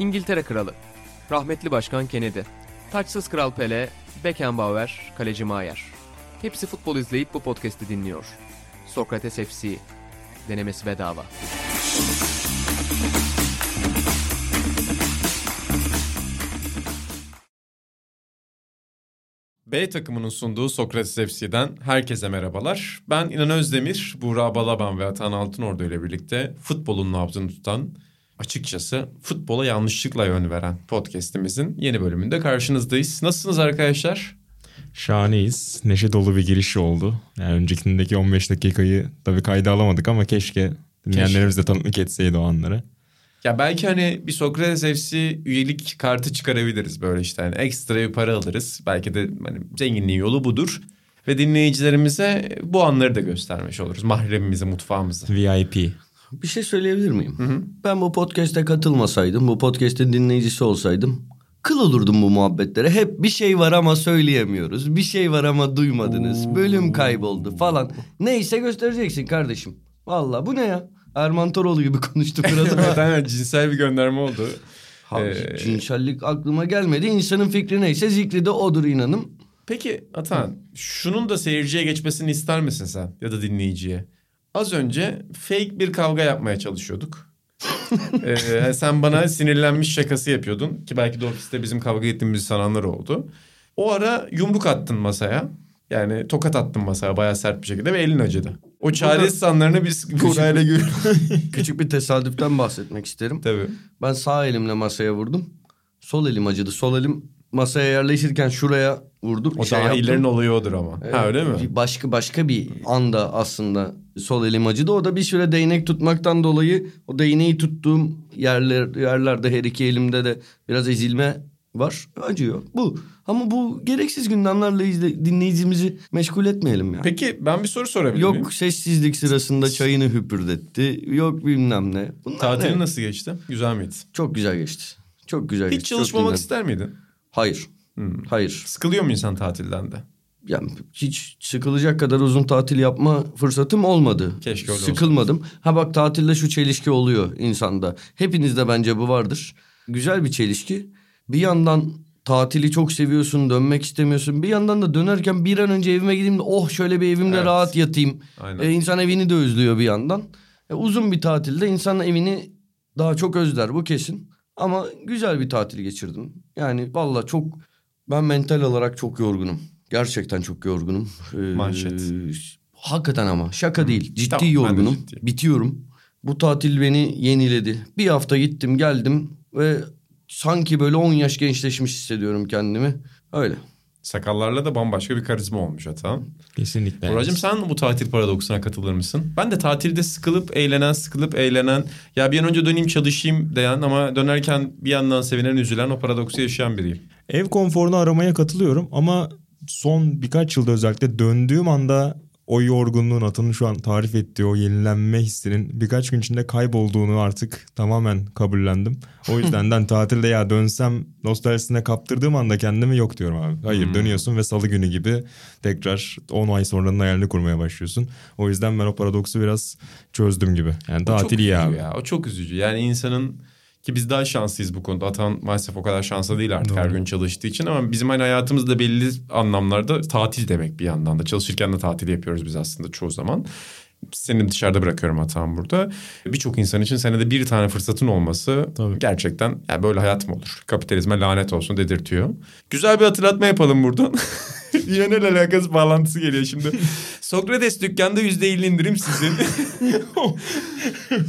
İngiltere Kralı, rahmetli Başkan Kennedy, taçsız Kral Pele, Beckenbauer, Kaleci Maier. Hepsi futbol izleyip bu podcast'i dinliyor. Sokrates FC, denemesi bedava. B takımının sunduğu Sokrates FC'den herkese merhabalar. Ben İnan Özdemir, Buğra Balaban ve Atan Altınordu ile birlikte futbolun nabzını tutan, açıkçası futbola yanlışlıkla yön veren podcast'imizin yeni bölümünde karşınızdayız. Nasılsınız arkadaşlar? Şahaneyiz. Neşe dolu bir giriş oldu. Yani öncekindeki 15 dakikayı tabii kayda alamadık ama keşke dinleyenlerimiz de tanıklık etseydi o anları. Ya belki hani bir Sokrates FC üyelik kartı çıkarabiliriz böyle işte. Yani ekstra bir para alırız. Belki de hani zenginliğin yolu budur. Ve dinleyicilerimize bu anları da göstermiş oluruz. Mahremimizi, mutfağımızı. VIP. Bir şey söyleyebilir miyim? Ben bu podcast'e katılmasaydım, bu podcast'in dinleyicisi olsaydım kıl olurdum bu muhabbetlere. Hep bir şey var ama söyleyemiyoruz. Bir şey var ama duymadınız. Bölüm kayboldu falan. Neyse göstereceksin kardeşim. Vallahi bu ne ya? Erman Toroğlu gibi konuştuk biraz ama. aynen cinsel bir gönderme oldu. Ha, Ee, Cinsellik aklıma gelmedi. İnsanın fikri neyse zikri de odur inanım. Peki Atan, şunun da seyirciye geçmesini ister misin sen ya da dinleyiciye? Az önce fake bir kavga yapmaya çalışıyorduk. ee, sen bana sinirlenmiş şakası yapıyordun ki belki de ofiste bizim kavga ettiğimizi sananlar oldu. O ara yumruk attın masaya. Yani tokat attın masaya bayağı sert bir şekilde ve elin acıdı. O çaresiz anlarını biz Buğra'yla gör. Küçük bir tesadüften bahsetmek isterim. Tabii. Ben sağ elimle masaya vurdum. Sol elim acıdı. Sol elim masaya yerleşirken şuraya vurdum. O Şey daha yaptım. ilerin olayı odur ama. ha öyle mi? Başka başka bir anda aslında sol elim acıdı. O da bir süre değnek tutmaktan dolayı o değneği tuttuğum yerler yerlerde her iki elimde de biraz ezilme var. Acıyor. Bu. Ama bu gereksiz gündemlerle izle, dinleyicimizi meşgul etmeyelim ya. Peki ben bir soru sorabilir miyim? Yok sessizlik sırasında çayını hüpürdetti. Yok bilmem ne. Bunlar Tatilin ne? nasıl geçti? Güzel miydi? Çok güzel geçti. Çok güzel Hiç geçti. çok çalışmamak ister miydin? Hayır. Hmm. Hayır. Sıkılıyor mu insan tatilden de? Yani hiç sıkılacak kadar uzun tatil yapma fırsatım olmadı. Keşke öyle Sıkılmadım. Ha bak tatilde şu çelişki oluyor insanda. Hepinizde bence bu vardır. Güzel bir çelişki. Bir yandan tatili çok seviyorsun, dönmek istemiyorsun. Bir yandan da dönerken bir an önce evime gideyim de oh şöyle bir evimde Evet. rahat yatayım. Aynen. E, insan evini de özlüyor bir yandan. E, uzun bir tatilde insan evini daha çok özler bu kesin. Ama güzel bir tatil geçirdim. Yani valla çok ben mental olarak çok yorgunum. Gerçekten çok yorgunum. Ee, Manşet. Hakikaten ama şaka değil. Ciddi Tamam, yorgunum. ciddiyim. Bitiyorum. Bu tatil beni yeniledi. Bir hafta gittim geldim ve sanki böyle 10 yaş gençleşmiş hissediyorum kendimi. Öyle. Sakallarla da bambaşka bir karizma olmuş hatta. Kesinlikle. Buracığım sen bu tatil paradoksuna katılır mısın? Ben de tatilde sıkılıp eğlenen, sıkılıp eğlenen, ya bir an önce döneyim çalışayım diyen ama dönerken bir yandan sevinen, üzülen o paradoksu yaşayan biriyim. Ev konforunu aramaya katılıyorum ama son birkaç yılda özellikle döndüğüm anda o yorgunluğun Atan'ın şu an tarif ettiği o yenilenme hissinin birkaç gün içinde kaybolduğunu artık tamamen kabullendim. O yüzden de tatilde ya dönsem nostaljisine kaptırdığım anda kendimi yok diyorum abi. Hayır dönüyorsun ve salı günü gibi tekrar 10 ay sonranın hayalini kurmaya başlıyorsun. O yüzden ben o paradoksu biraz çözdüm gibi. Yani O tatil iyi abi. Ya. O çok üzücü. Yani insanın ki biz daha şanslıyız bu konuda. Atan maalesef o kadar şanslı değil artık her gün çalıştığı için ama bizim hani hayatımızda belli anlamlarda tatil demek bir yandan da. Çalışırken de tatil yapıyoruz biz aslında çoğu zaman. Seni dışarıda bırakıyorum hatam burada. Birçok insan için senede bir tane fırsatın olması Tabii. gerçekten yani böyle hayat mı olur? Kapitalizme lanet olsun dedirtiyor. Güzel bir hatırlatma yapalım buradan. Yönel alakası bağlantısı geliyor şimdi. Sokrates dükkanda yüzde elli indirim sizin.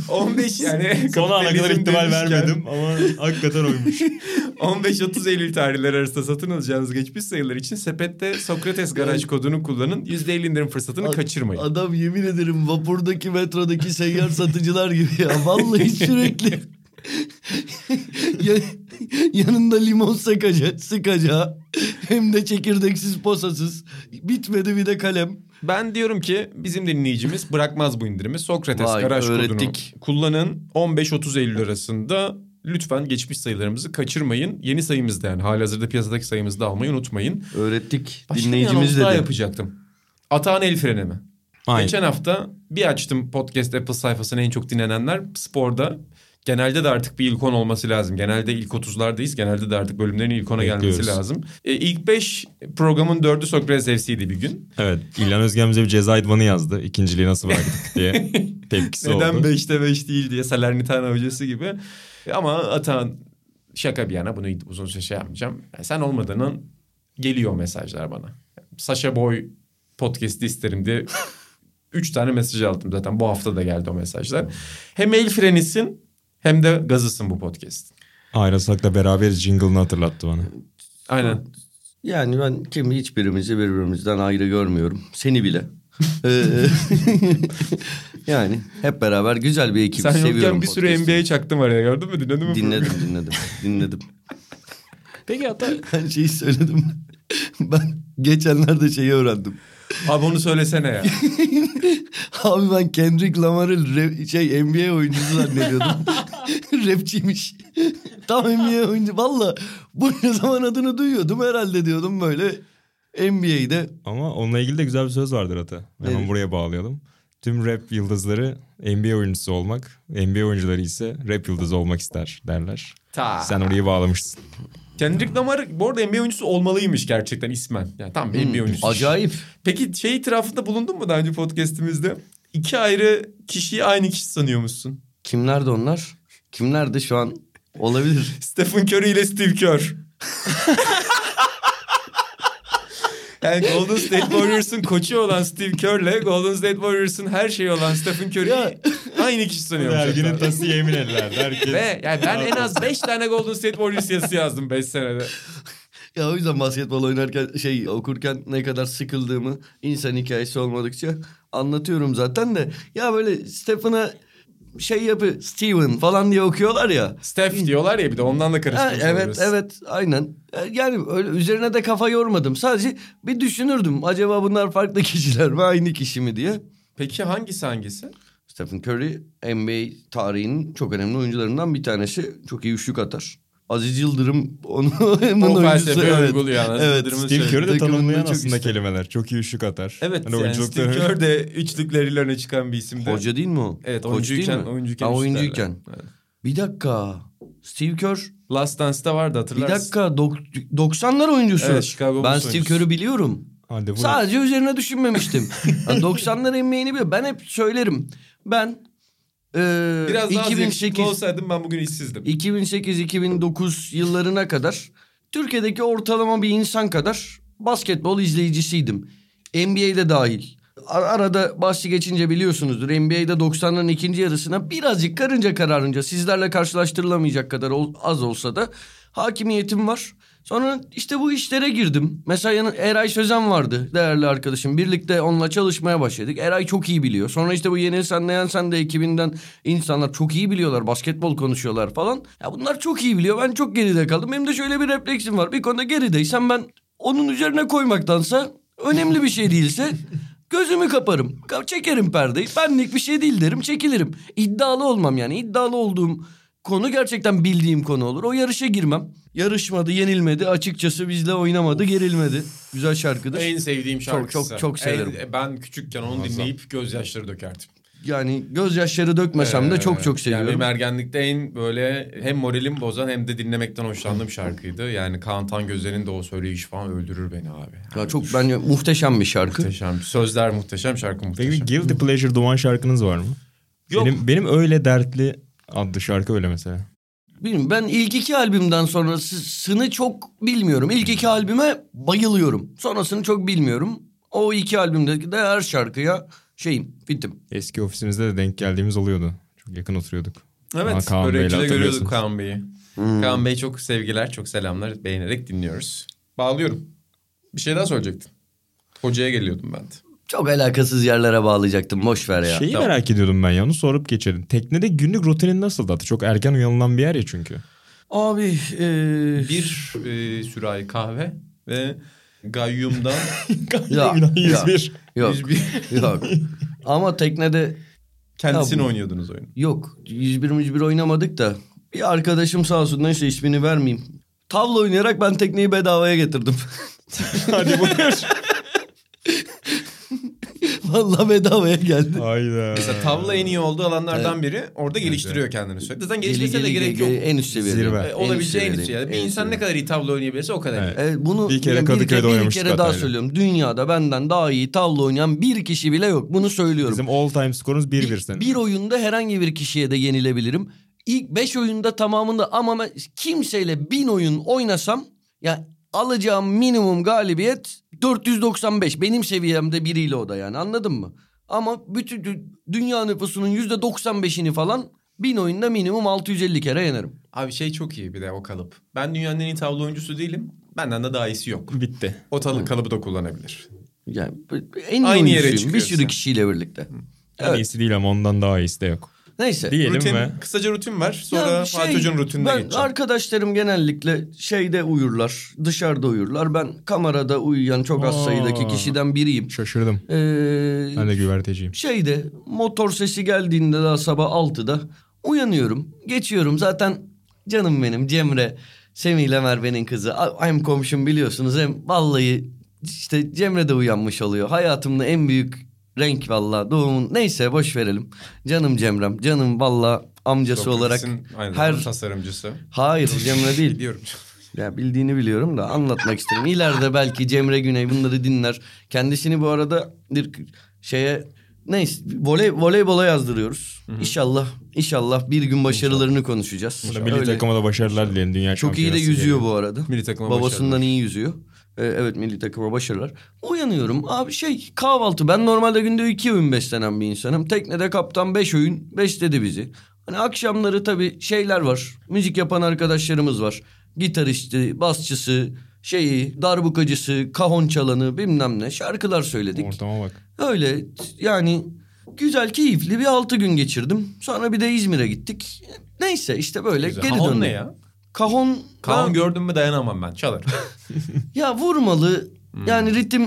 15 yani Son ana kadar ihtimal vermedim ama hakikaten oymuş. 15-30 Eylül tarihleri arasında satın alacağınız geçmiş sayılar için sepette Sokrates garaj kodunu kullanın. %50 indirim fırsatını kaçırmayın. Adam yemin ederim vapurdaki metrodaki seyyar satıcılar gibi ya. Vallahi sürekli yanında limon sıkacağı, sıkacağı hem de çekirdeksiz posasız bitmedi bir de kalem. Ben diyorum ki bizim dinleyicimiz bırakmaz bu indirimi. Sokrates Vay, garaj öğrettik. kodunu kullanın. 15-30 Eylül arasında lütfen geçmiş sayılarımızı kaçırmayın. Yeni sayımızda yani halihazırda piyasadaki sayımızı da almayı unutmayın. Öğrettik. Başka Dinleyicimiz anons daha dedi. yapacaktım. Atağın el freni mi? Aynen. Geçen hafta bir açtım podcast Apple sayfasına en çok dinlenenler sporda Genelde de artık bir ilk 10 olması lazım. Genelde ilk 30'lardayız. Genelde de artık bölümlerin ilk 10'a gelmesi lazım. E, ilk 5 programın 4'ü Sokrates FC'ydi bir gün. Evet. İlhan Özgen bize bir ceza idmanı yazdı. İkinciliği nasıl bıraktık diye. Tepkisi Neden oldu. 5'te 5 değil diye Salernitana hocası gibi. Ama Atan şaka bir yana bunu uzun süre şey yapmayacağım. Yani sen olmadığının geliyor mesajlar bana. Sasha Boy podcast'i isterim diye 3 tane mesaj aldım zaten. Bu hafta da geldi o mesajlar. Hem el frenisin hem de gazısın bu podcast. Ayrılsak beraber jingle'ını hatırlattı bana. Aynen. Yani ben kim hiçbirimizi birbirimizden ayrı görmüyorum. Seni bile. Ee, yani hep beraber güzel bir ekip Sen seviyorum. yokken bir sürü. NBA çaktım araya gördün mü? Dinledin mi? Dinledim dinledim dinledim. Peki hatta Ben şeyi söyledim. Ben geçenlerde şeyi öğrendim. Abi onu söylesene ya. Abi ben Kendrick Lamar'ı şey NBA oyuncusu zannediyordum. Rapçiymiş. Tam NBA oyuncu. Valla bu ne zaman adını duyuyordum herhalde diyordum böyle NBA'de. Ama onunla ilgili de güzel bir söz vardır hatta. Hemen Evet. buraya bağlayalım. Tüm rap yıldızları NBA oyuncusu olmak, NBA oyuncuları ise rap yıldızı olmak ister derler. Ta. Sen orayı bağlamışsın. Kendrick Lamar bu arada NBA oyuncusu olmalıymış gerçekten ismen. Yani tam bir NBA oyuncusu. Acayip. Peki şey itirafında bulundun mu daha önce podcastimizde? İki ayrı kişiyi aynı kişi sanıyormuşsun. Kimlerdi onlar? Kimlerdi şu an? Olabilir. Stephen Curry ile Steve Kerr. yani Golden State Warriors'ın koçu olan Steve Kerr'le Golden State Warriors'ın her şeyi olan Stephen Curry'i aynı kişi sanıyormuş. Derginin tası yemin ederler. Herkes... Ve yani ben en az 5 tane Golden State Warriors yazısı yazdım 5 senede. Ya o yüzden basketbol oynarken şey okurken ne kadar sıkıldığımı insan hikayesi olmadıkça anlatıyorum zaten de. Ya böyle Stephen'a şey yapı Steven falan diye okuyorlar ya. Steph diyorlar ya bir de ondan da karıştırmış evet evet aynen. E, Yani öyle üzerine de kafa yormadım. Sadece bir düşünürdüm. Acaba bunlar farklı kişiler mi aynı kişi mi diye. Peki hangisi hangisi? Stephen Curry NBA tarihinin çok önemli oyuncularından bir tanesi. Çok iyi üçlük atar. Aziz Yıldırım onun O oyuncusu. Evet. uyguluyor. yani. Evet. Steve. Curry de tanımlayan çok aslında işte. kelimeler. Çok iyi üçlük atar. Evet Hani yani Steve Kerr de üçlükleriyle öne çıkan bir isimdi. Hoca değil mi o? Evet Koç oyuncuyken, değil mi? oyuncuyken. Ha, oyuncuyken. Evet. Bir dakika. Steve Kerr. Last Dance'da vardı Bir hatırlarsın. dakika. dok- 90'lar oyuncusu. Evet, Chicago ben Bulls Steve. Kerr'ü biliyorum. Hadi bu Sadece üzerine düşünmemiştim. Yani 90'lar NBA'ni biliyorum. Ben hep söylerim. Ben e, Biraz daha 2008... 2008 olsaydım ben bugün işsizdim. 2008-2009 yıllarına kadar Türkiye'deki ortalama bir insan kadar basketbol izleyicisiydim. NBA'de dahil. Ar- Arada bahsi geçince biliyorsunuzdur. NBA'de 90'ların ikinci yarısına birazcık karınca kararınca sizlerle karşılaştırılamayacak kadar ol- az olsa da hakimiyetim var. Sonra işte bu işlere girdim. Mesela yanı Eray Sözen vardı değerli arkadaşım. Birlikte onunla çalışmaya başladık. Eray çok iyi biliyor. Sonra işte bu Yeni Sen Ne Yen Sen de ekibinden insanlar çok iyi biliyorlar. Basketbol konuşuyorlar falan. Ya bunlar çok iyi biliyor. Ben çok geride kaldım. Benim de şöyle bir refleksim var. Bir konuda gerideysem ben onun üzerine koymaktansa önemli bir şey değilse gözümü kaparım. Ka- Çekerim perdeyi. Benlik bir şey değil derim çekilirim. İddialı olmam yani. İddialı olduğum konu gerçekten bildiğim konu olur. O yarışa girmem. Yarışmadı, yenilmedi. Açıkçası bizle oynamadı, gerilmedi. Güzel şarkıdır. En sevdiğim şarkısı. çok- çok severim. En- ben küçükken onu dinleyip gözyaşları dökerdim. Yani gözyaşları dökmesem de çok çok Ee, seviyorum. Yani benim ergenlikte en böyle hem moralim bozan hem de dinlemekten hoşlandığım şarkıydı. Yani Kaan Tangözler'in de o söyleyiş falan öldürür beni abi. Ya çok bence muhteşem bir şarkı. Muhteşem. Sözler muhteşem, şarkı muhteşem. Peki bir Guilty Pleasure Duman şarkınız var mı? Yok. Benim, benim öyle dertli adlı şarkı öyle mesela. Bilmiyorum ben ilk iki albümden sonrasını çok bilmiyorum. İlk iki albüme bayılıyorum. Sonrasını çok bilmiyorum. O iki albümdeki de her şarkıya şeyim bittim. Eski ofisimizde de denk geldiğimiz oluyordu. Çok yakın oturuyorduk. Evet, Kaan börekçide görüyorduk. Kaan Bey'i. Kaan Bey çok sevgiler, çok selamlar. Beğenerek dinliyoruz. Bağlıyorum. Bir şey daha söyleyecektin. Hocaya geliyordum ben de. Çok alakasız yerlere bağlayacaktım. Boş ver ya. Şeyi Tamam. merak ediyordum ben ya onu sorup geçelim. Teknede günlük rutinin nasıldı? Hatta Çok erken uyanılan bir yer ya çünkü. Abi e, Bir e, sürahi kahve ve gayyumdan Ya, 101. yok 101 yok. Ama teknede kendisini Ya bu- oynuyordunuz oyunu. yok 101 101 oynamadık da bir arkadaşım sağ olsun neyse ismini vermeyeyim. Tavla oynayarak ben tekneyi bedavaya getirdim. Hadi buyur. Vallahi bedavaya geldi. Hayda. Mesela tavla en iyi olduğu alanlardan biri. Orada geliştiriyor kendini sürekli. Zaten gelişmesine de Geli- gerek geli- yok. En üst seviyede. Zirve. E, En olabileceği en üst seviyede. Bir En insan ne kadar iyi tavla oynayabilirse o kadar iyi. Evet. Bunu Bir kere yani Kadıköy'de bir, kere, bir kere daha söylüyorum. Dünyada benden daha iyi tavla oynayan bir kişi bile yok. Bunu söylüyorum. Bizim all time skorumuz 1-1 senin. Bir oyunda herhangi bir kişiye de yenilebilirim. İlk 5 oyunda tamamında ama ben kimseyle 1000 oyun oynasam ya alacağım minimum galibiyet 495. Benim seviyemde biriyle o da yani anladın mı? Ama bütün dü- dünya nüfusunun %95'ini falan 1000 oyunda minimum 650 kere yenerim. Abi şey çok iyi bir de o kalıp. Ben dünyanın en iyi tavla oyuncusu değilim. Benden de daha iyisi yok. Bitti. O talı, kalıbı da kullanabilir. Yani en iyi Aynı yere. Bir sürü kişiyle birlikte. En Evet. iyisi değil ama ondan daha iyisi de yok. Neyse. Diyelim Rutin, ve kısaca rutin var. Sonra Ya Fatih Hoca'nın rutinine ben geçeceğim. arkadaşlarım genellikle şeyde uyurlar, dışarıda uyurlar. Ben kamerada uyuyan çok az Aa. sayıdaki kişiden biriyim. şaşırdım. Ee, Ben de güverteciyim. şeyde motor sesi geldiğinde daha sabah 6'da uyanıyorum. Geçiyorum zaten canım benim Cemre, Semih ile Merve'nin kızı. Hem komşum biliyorsunuz hem vallahi işte Cemre de uyanmış oluyor. Hayatımda en büyük renk vallahi doğumun neyse boş verelim. Canım Cemrem, canım vallahi amcası olarak Sokrates'in aynı her tasarımcısı. Hayır Cemre değil. Biliyorum. Ya bildiğini biliyorum da anlatmak istedim. İleride belki Cemre Güney bunları dinler. Kendisini bu arada bir şeye neyse voley, voleybola yazdırıyoruz. İnşallah inşallah bir gün başarılarını konuşacağız. Burada milli Öyle. takıma da başarılar dileyelim. Dünya Çok iyi de yüzüyor geliyor. bu arada. Milli takıma Babasından başarılar. iyi yüzüyor. Ee, evet milli takıma başarılar. Uyanıyorum abi şey kahvaltı. Ben normalde günde iki öğün beslenen bir insanım. Teknede kaptan beş öğün besledi bizi. Hani akşamları tabii şeyler var. Müzik yapan arkadaşlarımız var. Gitaristi, basçısı, şeyi, darbukacısı, kahon çalanı bilmem ne şarkılar söyledik. Ortama bak. Öyle yani güzel keyifli bir altı gün geçirdim. Sonra bir de İzmir'e gittik. Neyse işte böyle Güzel. geri Kahon döndüm. ne ya? Kahon, Kaan ben- gördüm mü dayanamam ben. Çalar. ya vurmalı. Hmm. Yani ritim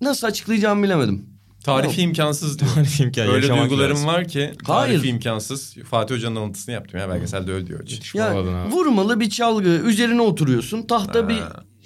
nasıl açıklayacağımı bilemedim. Tarifi imkansız diyor. Tarifi imkan, Öyle duygularım lazım. var ki Hayır. tarifi imkansız. Fatih Hoca'nın anlatısını yaptım ya belgeselde öyle diyor. Şu Ya oladın abi. vurmalı bir çalgı. Üzerine oturuyorsun. Tahta Ha. bir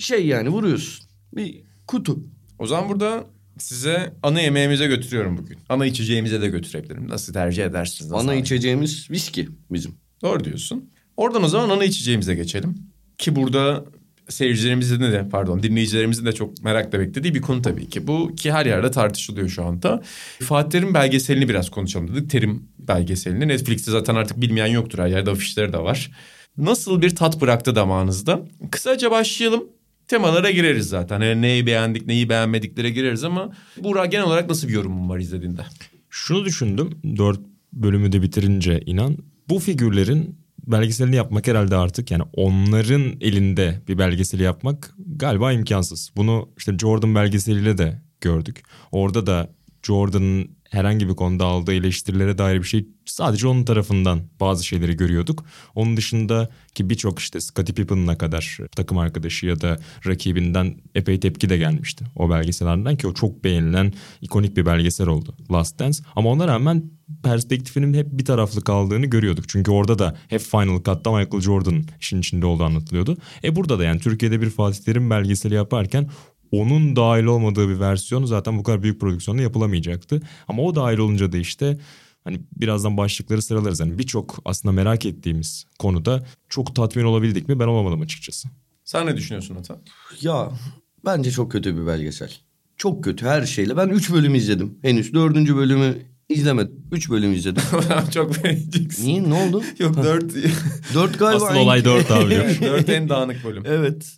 şey yani vuruyorsun. Bir kutu. O zaman burada size ana yemeğimize götürüyorum bugün. Ana içeceğimize de götürebilirim. Nasıl tercih edersiniz? Nasıl Ana abi? içeceğimiz viski bizim. Doğru diyorsun. Oradan o zaman ana içeceğimize geçelim. Ki burada seyircilerimizin de pardon dinleyicilerimizin de çok merakla beklediği bir konu tabii ki. Bu ki her yerde tartışılıyor şu anda. Fatih Terim belgeselini biraz konuşalım dedik. Terim belgeselini. Netflix'te zaten artık bilmeyen yoktur. Her yerde afişleri de var. Nasıl bir tat bıraktı damağınızda? Kısaca başlayalım. Temalara gireriz zaten. Yani neyi beğendik, neyi beğenmediklere gireriz ama Burak genel olarak nasıl bir yorumun var izlediğinde? Şunu düşündüm. Dört bölümü de bitirince inan. Bu figürlerin belgeselini yapmak herhalde artık yani onların elinde bir belgeseli yapmak galiba imkansız. Bunu işte Jordan belgeseliyle de gördük. Orada da Jordan'ın herhangi bir konuda aldığı eleştirilere dair bir şey sadece onun tarafından bazı şeyleri görüyorduk. Onun dışında ki birçok işte Scottie Pippen'ına kadar takım arkadaşı ya da rakibinden epey tepki de gelmişti o belgesellerden ki o çok beğenilen ikonik bir belgesel oldu Last Dance. Ama ona rağmen perspektifinin hep bir taraflı kaldığını görüyorduk. Çünkü orada da hep Final Cut'ta Michael Jordan işin içinde olduğu anlatılıyordu. E burada da yani Türkiye'de bir Fatih Terim belgeseli yaparken onun dahil olmadığı bir versiyon zaten bu kadar büyük prodüksiyonda yapılamayacaktı. Ama o dahil olunca da işte hani birazdan başlıkları sıralarız. Yani birçok aslında merak ettiğimiz konuda çok tatmin olabildik mi ben olamadım açıkçası. Sen ne düşünüyorsun Ata? Ya bence çok kötü bir belgesel. Çok kötü her şeyle. Ben 3 bölüm izledim. Henüz dördüncü bölümü izlemedim. 3 bölüm izledim. çok beğeneceksin. Niye ne oldu? Yok dört. 4 galiba. Asıl olay dört abi dört en dağınık bölüm. Evet.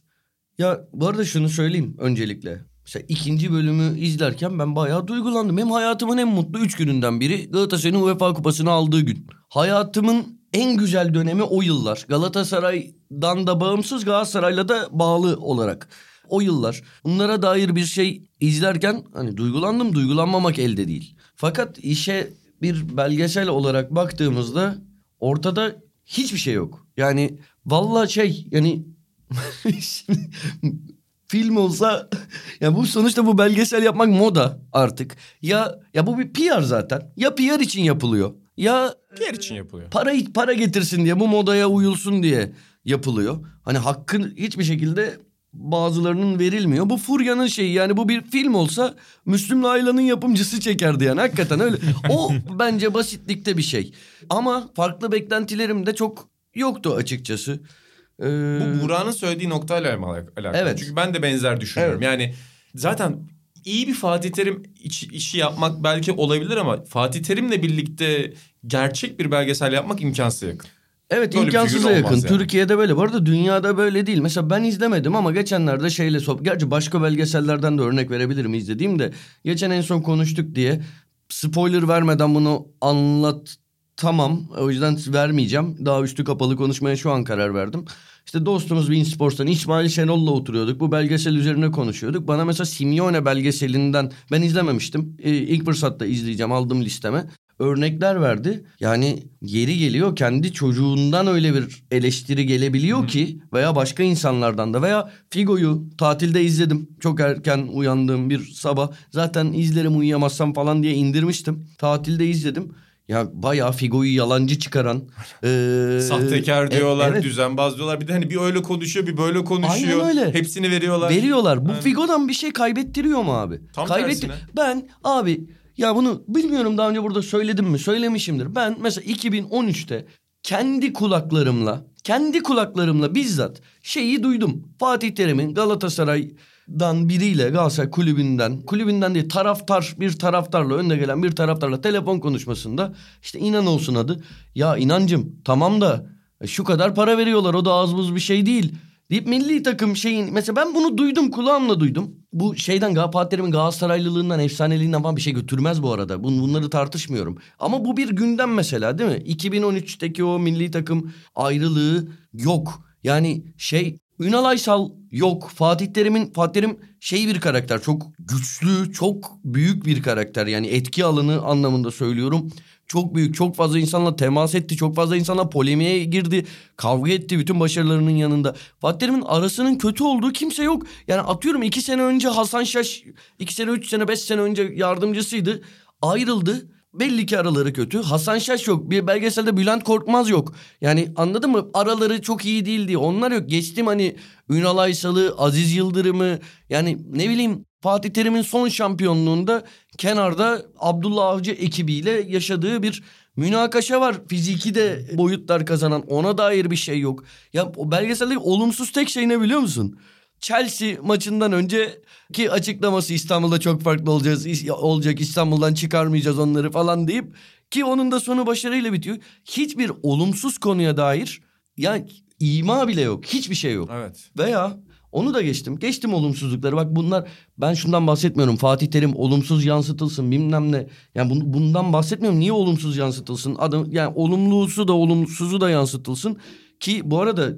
Ya bu arada şunu söyleyeyim öncelikle. Mesela ikinci bölümü izlerken ben bayağı duygulandım. Hem hayatımın en mutlu üç gününden biri Galatasaray'ın UEFA kupasını aldığı gün. Hayatımın en güzel dönemi o yıllar. Galatasaray'dan da bağımsız Galatasaray'la da bağlı olarak. O yıllar. Bunlara dair bir şey izlerken hani duygulandım. Duygulanmamak elde değil. Fakat işe bir belgesel olarak baktığımızda ortada hiçbir şey yok. Yani vallahi şey yani film olsa ya bu sonuçta bu belgesel yapmak moda artık. Ya ya bu bir PR zaten. Ya PR için yapılıyor. Ya Diğer için yapılıyor. para para getirsin diye bu modaya uyulsun diye yapılıyor. Hani hakkın hiçbir şekilde bazılarının verilmiyor. Bu furyanın şeyi yani bu bir film olsa Müslüm Layla'nın yapımcısı çekerdi yani hakikaten öyle. O bence basitlikte bir şey. Ama farklı beklentilerim de çok yoktu açıkçası. Ee, Bu Burak'ın söylediği noktayla alakalı. Evet. Çünkü ben de benzer düşünüyorum. Yani zaten iyi bir Fatih Terim iş- işi yapmak belki olabilir ama Fatih Terim'le birlikte gerçek bir belgesel yapmak imkansız yakın. Evet Böyle imkansıza yakın. yani. Türkiye'de böyle. Bu arada dünyada böyle değil. Mesela ben izlemedim ama geçenlerde şeyle sohbet... Gerçi başka belgesellerden de örnek verebilirim izlediğim de. Geçen en son konuştuk diye spoiler vermeden bunu anlatamam. O yüzden vermeyeceğim. Daha üstü kapalı konuşmaya şu an karar verdim. İşte dostumuz Bein Sports'tan İsmail Şenol'la oturuyorduk. Bu belgesel üzerine konuşuyorduk. Bana mesela Simeone belgeselinden ben izlememiştim. Ee, ilk fırsatta izleyeceğim aldım listeme. Örnekler verdi. Yani yeri geliyor kendi çocuğundan öyle bir eleştiri gelebiliyor ki veya başka insanlardan da veya Figo'yu tatilde izledim. Çok erken uyandığım bir sabah. Zaten izlerim uyuyamazsam falan diye indirmiştim. Tatilde izledim. Ya bayağı Figo'yu yalancı çıkaran. eee, Sahtekar e- diyorlar, evet. düzenbaz diyorlar. Bir de hani bir öyle konuşuyor, bir böyle konuşuyor. Aynen öyle. Hepsini veriyorlar. Veriyorlar. Bu Aynen. Figo'dan bir şey kaybettiriyor mu abi? Tam Kaybetti- tersine. Ben abi ya bunu bilmiyorum daha önce burada söyledim mi? Söylemişimdir. Ben mesela 2013'te kendi kulaklarımla, kendi kulaklarımla bizzat şeyi duydum. Fatih Terim'in Galatasaray'dan biriyle Galatasaray kulübünden, kulübünden değil taraftar bir taraftarla önde gelen bir taraftarla telefon konuşmasında işte inan olsun adı. Ya inancım tamam da şu kadar para veriyorlar o da az buz bir şey değil. Deyip milli takım şeyin mesela ben bunu duydum kulağımla duydum. Bu şeyden Fatih Terim'in Galatasaraylılığından efsaneliğinden falan bir şey götürmez bu arada. Bun, bunları tartışmıyorum. Ama bu bir gündem mesela değil mi? 2013'teki o milli takım ayrılığı yok. Yani şey Ünal Aysal yok. Fatih Terim'in Fatih Terim şey bir karakter. Çok güçlü, çok büyük bir karakter. Yani etki alanı anlamında söylüyorum. Çok büyük, çok fazla insanla temas etti. Çok fazla insanla polemiğe girdi. Kavga etti bütün başarılarının yanında. Fatih Terim'in arasının kötü olduğu kimse yok. Yani atıyorum iki sene önce Hasan Şaş, iki sene, üç sene, beş sene önce yardımcısıydı. Ayrıldı. Belli ki araları kötü. Hasan Şaş yok. Bir belgeselde Bülent Korkmaz yok. Yani anladın mı? Araları çok iyi değil diye. Onlar yok. Geçtim hani Ünal Aysal'ı, Aziz Yıldırım'ı. Yani ne bileyim Fatih Terim'in son şampiyonluğunda kenarda Abdullah Avcı ekibiyle yaşadığı bir münakaşa var. Fiziki de boyutlar kazanan ona dair bir şey yok. Ya o belgeseldeki olumsuz tek şey ne biliyor musun? Chelsea maçından önceki açıklaması İstanbul'da çok farklı olacağız olacak İstanbul'dan çıkarmayacağız onları falan deyip ki onun da sonu başarıyla bitiyor. Hiçbir olumsuz konuya dair yani ima bile yok. Hiçbir şey yok. Evet. Veya onu da geçtim. Geçtim olumsuzlukları. Bak bunlar ben şundan bahsetmiyorum. Fatih Terim olumsuz yansıtılsın bilmem ne. Yani bun- bundan bahsetmiyorum. Niye olumsuz yansıtılsın? Adam yani olumlusu da olumsuzu da yansıtılsın ki bu arada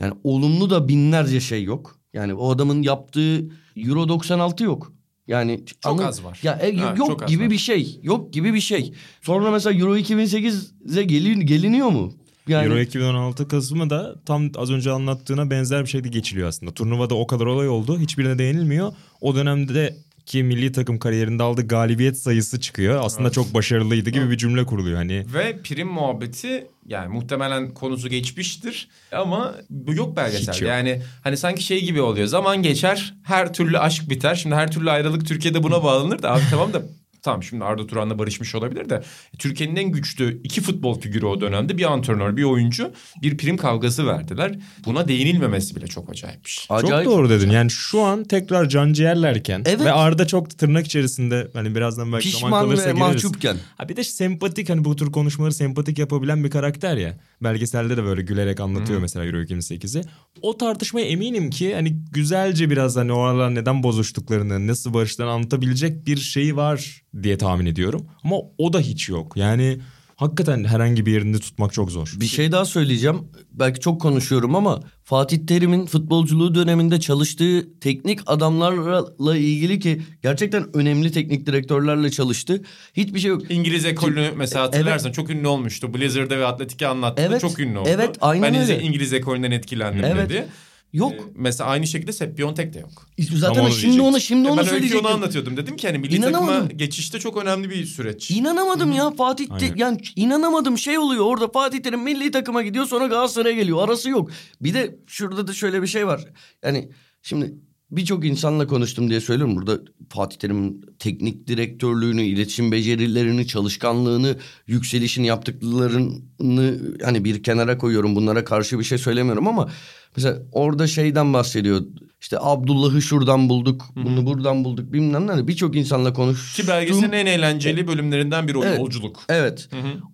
yani olumlu da binlerce şey yok. Yani o adamın yaptığı Euro 96 yok. Yani Çok anladın- az var. Ya e, Evet, yok gibi var. bir şey. Yok gibi bir şey. Sonra mesela Euro 2008'e gelin, geliniyor mu? Yani Euro 2016 kısmı da tam az önce anlattığına benzer bir şeyde geçiliyor aslında. Turnuvada o kadar olay oldu. Hiçbirine değinilmiyor. O dönemde de ki milli takım kariyerinde aldığı galibiyet sayısı çıkıyor. Aslında çok başarılıydı gibi bir cümle kuruluyor. Hani Ve prim muhabbeti yani muhtemelen konusu geçmiştir ama bu yok Hiç belgesel. yok. Yani hani sanki şey gibi oluyor. Zaman geçer, her türlü aşk biter. Şimdi her türlü ayrılık Türkiye'de buna bağlanır da abi tamam da Tamam şimdi Arda Turan'la barışmış olabilir de Türkiye'nin en güçlü iki futbol figürü o dönemde bir antrenör bir oyuncu bir prim kavgası verdiler. Buna değinilmemesi bile çok acayipmiş. acayip. çok doğru dedin. Yani şu an tekrar can ciğerlerken Evet. ve Arda çok tırnak içerisinde hani birazdan belki zaman Pişman kalırsa ve mahcupken. Ha bir de sempatik hani bu tür konuşmaları sempatik yapabilen bir karakter ya. Belgeselde de böyle gülerek anlatıyor mesela Euro 2008'i. O tartışmaya eminim ki hani güzelce biraz hani o aralar neden bozuştuklarını, nasıl barıştıklarını anlatabilecek bir şeyi var diye tahmin ediyorum. Ama o da hiç yok. Yani hakikaten herhangi bir yerinde tutmak çok zor. Bir şey daha söyleyeceğim. Belki çok konuşuyorum ama Fatih Terim'in futbolculuğu döneminde çalıştığı teknik adamlarla ilgili ki gerçekten önemli teknik direktörlerle çalıştı. Hiçbir şey yok. İngiliz ekolünü mesela hatırlarsan çok ünlü olmuştu. Blizzard'da ve Atletik'e anlattı. Evet, Çok ünlü oldu. evet, aynen ben İngiliz- öyle. İngiliz ekolünden etkilendim Evet. dedi. Yok. Ee, mesela aynı şekilde Sepp Piontek de yok. Zaten Ama onu şimdi onu şimdi E, onu ben söyleyecektim. onu anlatıyordum. Dedim ki hani milli İnanamadım. takıma geçişte çok önemli bir süreç. İnanamadım ya Fatih Te- yani inanamadım şey oluyor orada Fatih Terim milli takıma gidiyor sonra Galatasaray'a geliyor arası yok. Bir de şurada da şöyle bir şey var. Yani Şimdi birçok insanla konuştum diye söylüyorum. Burada Fatih Terim'in teknik direktörlüğünü, iletişim becerilerini, çalışkanlığını, yükselişini yaptıklarını hani bir kenara koyuyorum. Bunlara karşı bir şey söylemiyorum ama mesela orada şeyden bahsediyor. İşte Abdullah'ı şuradan bulduk, bunu buradan bulduk bilmem ne. Hani Birçok insanla konuştum. Ki belgeselin en eğlenceli bölümlerinden biri o Evet. yolculuk. Evet.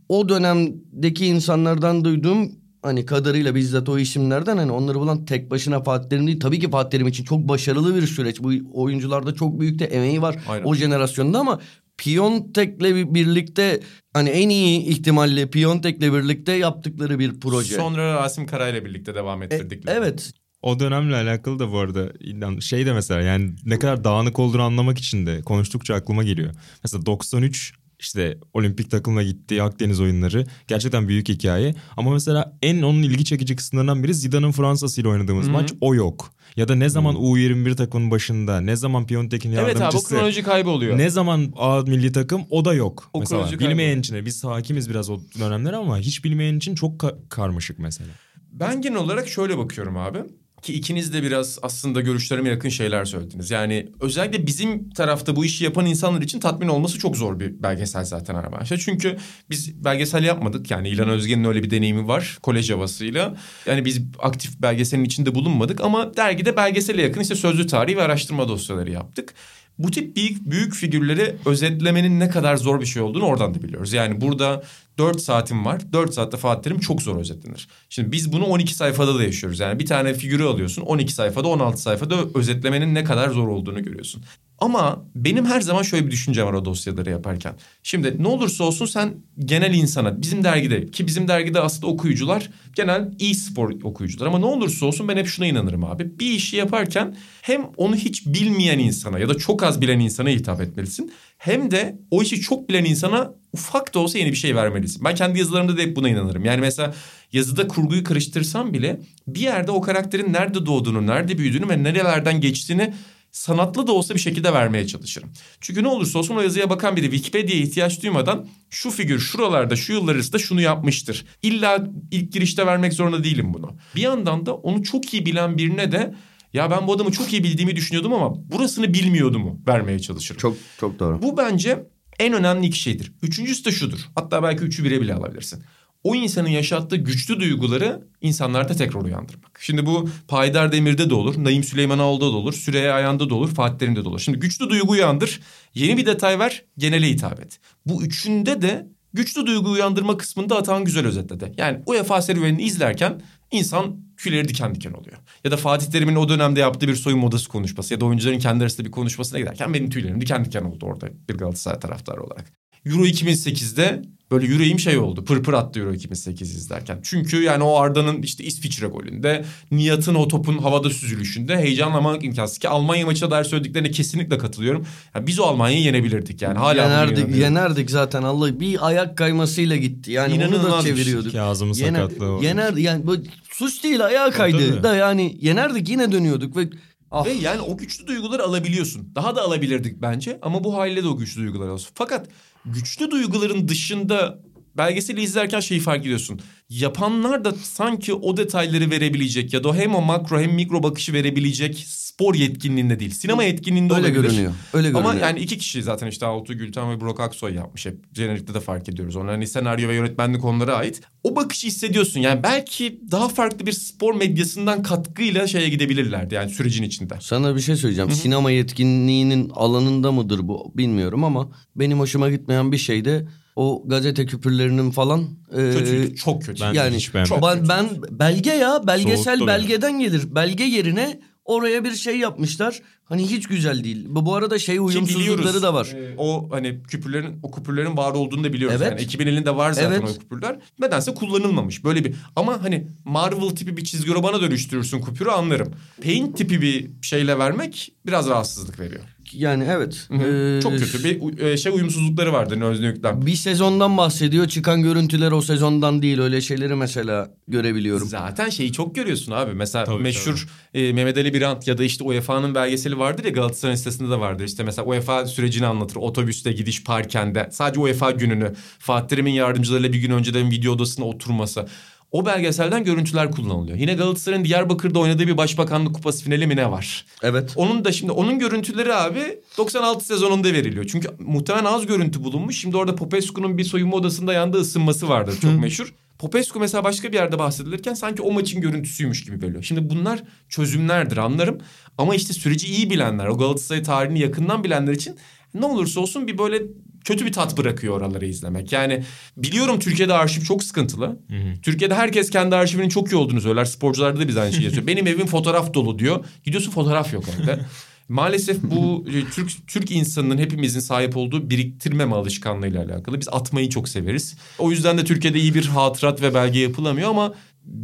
O dönemdeki insanlardan duyduğum hani kadarıyla bizzat o isimlerden hani onları bulan tek başına Fatih Terim değil. Tabii ki Fatih Terim için çok başarılı bir süreç. Bu oyuncularda çok büyük de emeği var Aynen. o jenerasyonda ama Piontek'le bir- birlikte hani en iyi ihtimalle Piontek'le birlikte yaptıkları bir proje. Sonra Rasim Karay'la birlikte devam E, ettirdik. evet. O dönemle alakalı da bu arada şey de mesela yani ne kadar dağınık olduğunu anlamak için de konuştukça aklıma geliyor. Mesela 93 işte olimpik takımla gittiği Akdeniz oyunları gerçekten büyük hikaye. Ama mesela en onun ilgi çekici kısımlarından biri Zidane'ın Fransa'sı ile oynadığımız maç o yok. Ya da ne zaman U21 takımın başında, ne zaman Piontek'in Evet abi o yardımcısı. kronoloji kaybı oluyor. Ne zaman A milli takım o da yok. O mesela bilmeyen için biz hakimiz biraz o dönemlere ama hiç bilmeyen için çok ka- karmaşık mesela. Ben genel olarak şöyle bakıyorum abi. Ki ikiniz de biraz aslında görüşlerime yakın şeyler söylediniz. Yani özellikle bizim tarafta bu işi yapan insanlar için tatmin olması çok zor bir belgesel zaten arkadaşlar. Çünkü biz belgesel yapmadık. Yani İlhan Özgen'in öyle bir deneyimi var kolej havasıyla. Yani biz aktif belgeselin içinde bulunmadık ama dergide belgesele yakın işte sözlü tarihi ve araştırma dosyaları yaptık. Bu tip büyük, büyük figürleri özetlemenin ne kadar zor bir şey olduğunu oradan da biliyoruz. Yani burada 4 saatim var. 4 saatte Fatih Terim çok zor özetlenir. Şimdi biz bunu 12 sayfada da yaşıyoruz. Yani bir tane figürü alıyorsun 12 sayfada 16 sayfada özetlemenin ne kadar zor olduğunu görüyorsun. Ama benim her zaman şöyle bir düşüncem var o dosyaları yaparken. Şimdi ne olursa olsun sen genel insana bizim dergide ki bizim dergide aslında okuyucular genel iyi spor okuyucular ama ne olursa olsun ben hep şuna inanırım abi. Bir işi yaparken hem onu hiç bilmeyen insana ya da çok az bilen insana hitap etmelisin. Hem de o işi çok bilen insana ufak da olsa yeni bir şey vermelisin. Ben kendi yazılarımda da hep buna inanırım. Yani mesela yazıda kurguyu karıştırsam bile bir yerde o karakterin nerede doğduğunu, nerede büyüdüğünü ve nerelerden geçtiğini sanatlı da olsa bir şekilde vermeye çalışırım. Çünkü ne olursa olsun o yazıya bakan biri Wikipedia'ya ihtiyaç duymadan şu figür şuralarda şu yıllar arasında şunu yapmıştır. İlla ilk girişte vermek zorunda değilim bunu. Bir yandan da onu çok iyi bilen birine de ya ben bu adamı çok iyi bildiğimi düşünüyordum ama burasını bilmiyordum mu vermeye çalışırım. Çok çok doğru. Bu bence en önemli iki şeydir. Üçüncüsü de şudur. Hatta belki üçü bire bile alabilirsin. O insanın yaşattığı güçlü duyguları insanlarda tekrar uyandırmak. Şimdi bu Paydar Demir'de de olur, Naim Süleymanoğlu'da da olur, Süreyya Ayan'da da olur, Fatih Terim'de de olur. Şimdi güçlü duygu uyandır, yeni bir detay ver, genele hitap et. Bu üçünde de güçlü duygu uyandırma kısmında Atan güzel özetledi. Yani UEFA serüvenini izlerken insan tüyleri diken diken oluyor. Ya da Fatih Terim'in o dönemde yaptığı bir soyunma odası konuşması ya da oyuncuların kendi arasında bir konuşmasına giderken benim tüylerim diken diken oldu orada bir Galatasaray taraftarı olarak. Euro 2008'de böyle yüreğim şey oldu. Pırpır attı Euro 2008 izlerken. Çünkü yani o Arda'nın işte İsviçre golünde, Nihat'ın o topun havada süzülüşünde heyecanlamak imkansız ki Almanya maçına dair söylediklerine kesinlikle katılıyorum. Yani biz o Almanya'yı yenebilirdik yani. Hala yenerdik, yenerdik zaten Allah bir ayak kaymasıyla gitti. Yani onu da İnanılmaz şey. çeviriyorduk. Kazım'ın Yener, sakatlığı olmuş. yener yani bu suç değil ayağa kaydı da yani yenerdik yine dönüyorduk ve ah, Ve yani o güçlü duyguları alabiliyorsun. Daha da alabilirdik bence ama bu haliyle de o güçlü duygular olsun. Fakat güçlü duyguların dışında belgeseli izlerken şeyi fark ediyorsun. Yapanlar da sanki o detayları verebilecek ya da hem o makro hem mikro bakışı verebilecek spor yetkinliğinde değil. Sinema yetkinliğinde öyle olabilir. görünüyor. Öyle Ama görünüyor. yani iki kişi zaten işte Altuğ Gülten ve Burak Aksoy yapmış hep. Jenerikte de fark ediyoruz. Onlar hani senaryo ve yönetmenlik onlara ait. O bakışı hissediyorsun. Yani belki daha farklı bir spor medyasından katkıyla şeye gidebilirlerdi yani sürecin içinde. Sana bir şey söyleyeceğim. Sinema yetkinliğinin alanında mıdır bu bilmiyorum ama benim hoşuma gitmeyen bir şey de o gazete küpürlerinin falan e, Kötüydü. Çok kötü. Ben yani hiç beğenmedim. ben, ben belge ya belgesel Soğuttu belgeden gelir. Belge yerine oraya bir şey yapmışlar. Hani hiç güzel değil. Bu, bu arada şey uyumsuzlukları da var. e, o hani küpürlerin o küpürlerin var olduğunu da biliyoruz. Evet. Yani ekibin elinde var zaten Evet. o küpürler. Nedense kullanılmamış. Böyle bir ama hani Marvel tipi bir çizgi romana dönüştürürsün küpürü anlarım. Paint tipi bir şeyle vermek biraz rahatsızlık veriyor. Yani evet. Hı hı. Ee, Çok kötü bir e, şey uyumsuzlukları vardı Özne Yüklem. Bir sezondan bahsediyor. Çıkan görüntüler o sezondan değil. Öyle şeyleri mesela görebiliyorum. Zaten şeyi çok görüyorsun abi. Mesela Tabii, meşhur e, Mehmet Ali Birant ya da işte UEFA'nın belgeseli vardır ya Galatasaray sitesinde de vardır. İşte mesela UEFA sürecini anlatır. Otobüste gidiş parkende. Sadece UEFA gününü. Fatih Terim'in yardımcılarıyla bir gün önceden video odasına oturması. O belgeselden görüntüler kullanılıyor. Yine Galatasaray'ın Diyarbakır'da oynadığı bir başbakanlık kupası finali mi ne var? Evet. Onun da şimdi onun görüntüleri abi 96 sezonunda veriliyor. Çünkü muhtemelen az görüntü bulunmuş. Şimdi orada Popescu'nun bir soyunma odasında yandığı ısınması vardır çok meşhur. Popescu mesela başka bir yerde bahsedilirken sanki o maçın görüntüsüymüş gibi veriyor. Şimdi bunlar çözümlerdir anlarım. Ama işte süreci iyi bilenler, o Galatasaray tarihini yakından bilenler için ne olursa olsun bir böyle kötü bir tat bırakıyor oraları izlemek. Yani biliyorum Türkiye'de arşiv çok sıkıntılı. Türkiye'de herkes kendi arşivinin çok iyi olduğunu söyler. Sporcularda da biz aynı şeyi yazıyor. Benim evim fotoğraf dolu diyor. Gidiyorsun fotoğraf yok evde. Maalesef bu e, Türk Türk insanının hepimizin sahip olduğu biriktirmeme alışkanlığıyla alakalı. Biz atmayı çok severiz. O yüzden de Türkiye'de iyi bir hatırat ve belge yapılamıyor ama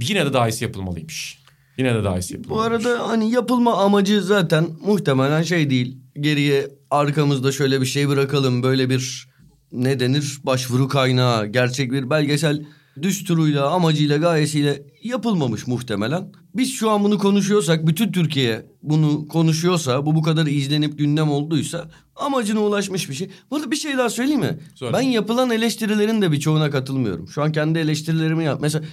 yine de daha iyisi yapılmalıymış. Yine de daha iyisi Bu yapılmalıymış. arada hani yapılma amacı zaten muhtemelen şey değil. Geriye arkamızda şöyle bir şey bırakalım. Böyle bir ne denir başvuru kaynağı, gerçek bir belgesel düsturuyla, amacıyla, gayesiyle yapılmamış muhtemelen. Biz şu an bunu konuşuyorsak, bütün Türkiye bunu konuşuyorsa, bu bu kadar izlenip gündem olduysa amacına ulaşmış bir şey. Bu arada bir şey daha söyleyeyim mi? Söyle. Ben yapılan eleştirilerin de birçoğuna katılmıyorum. Şu an kendi eleştirilerimi yap. Mesela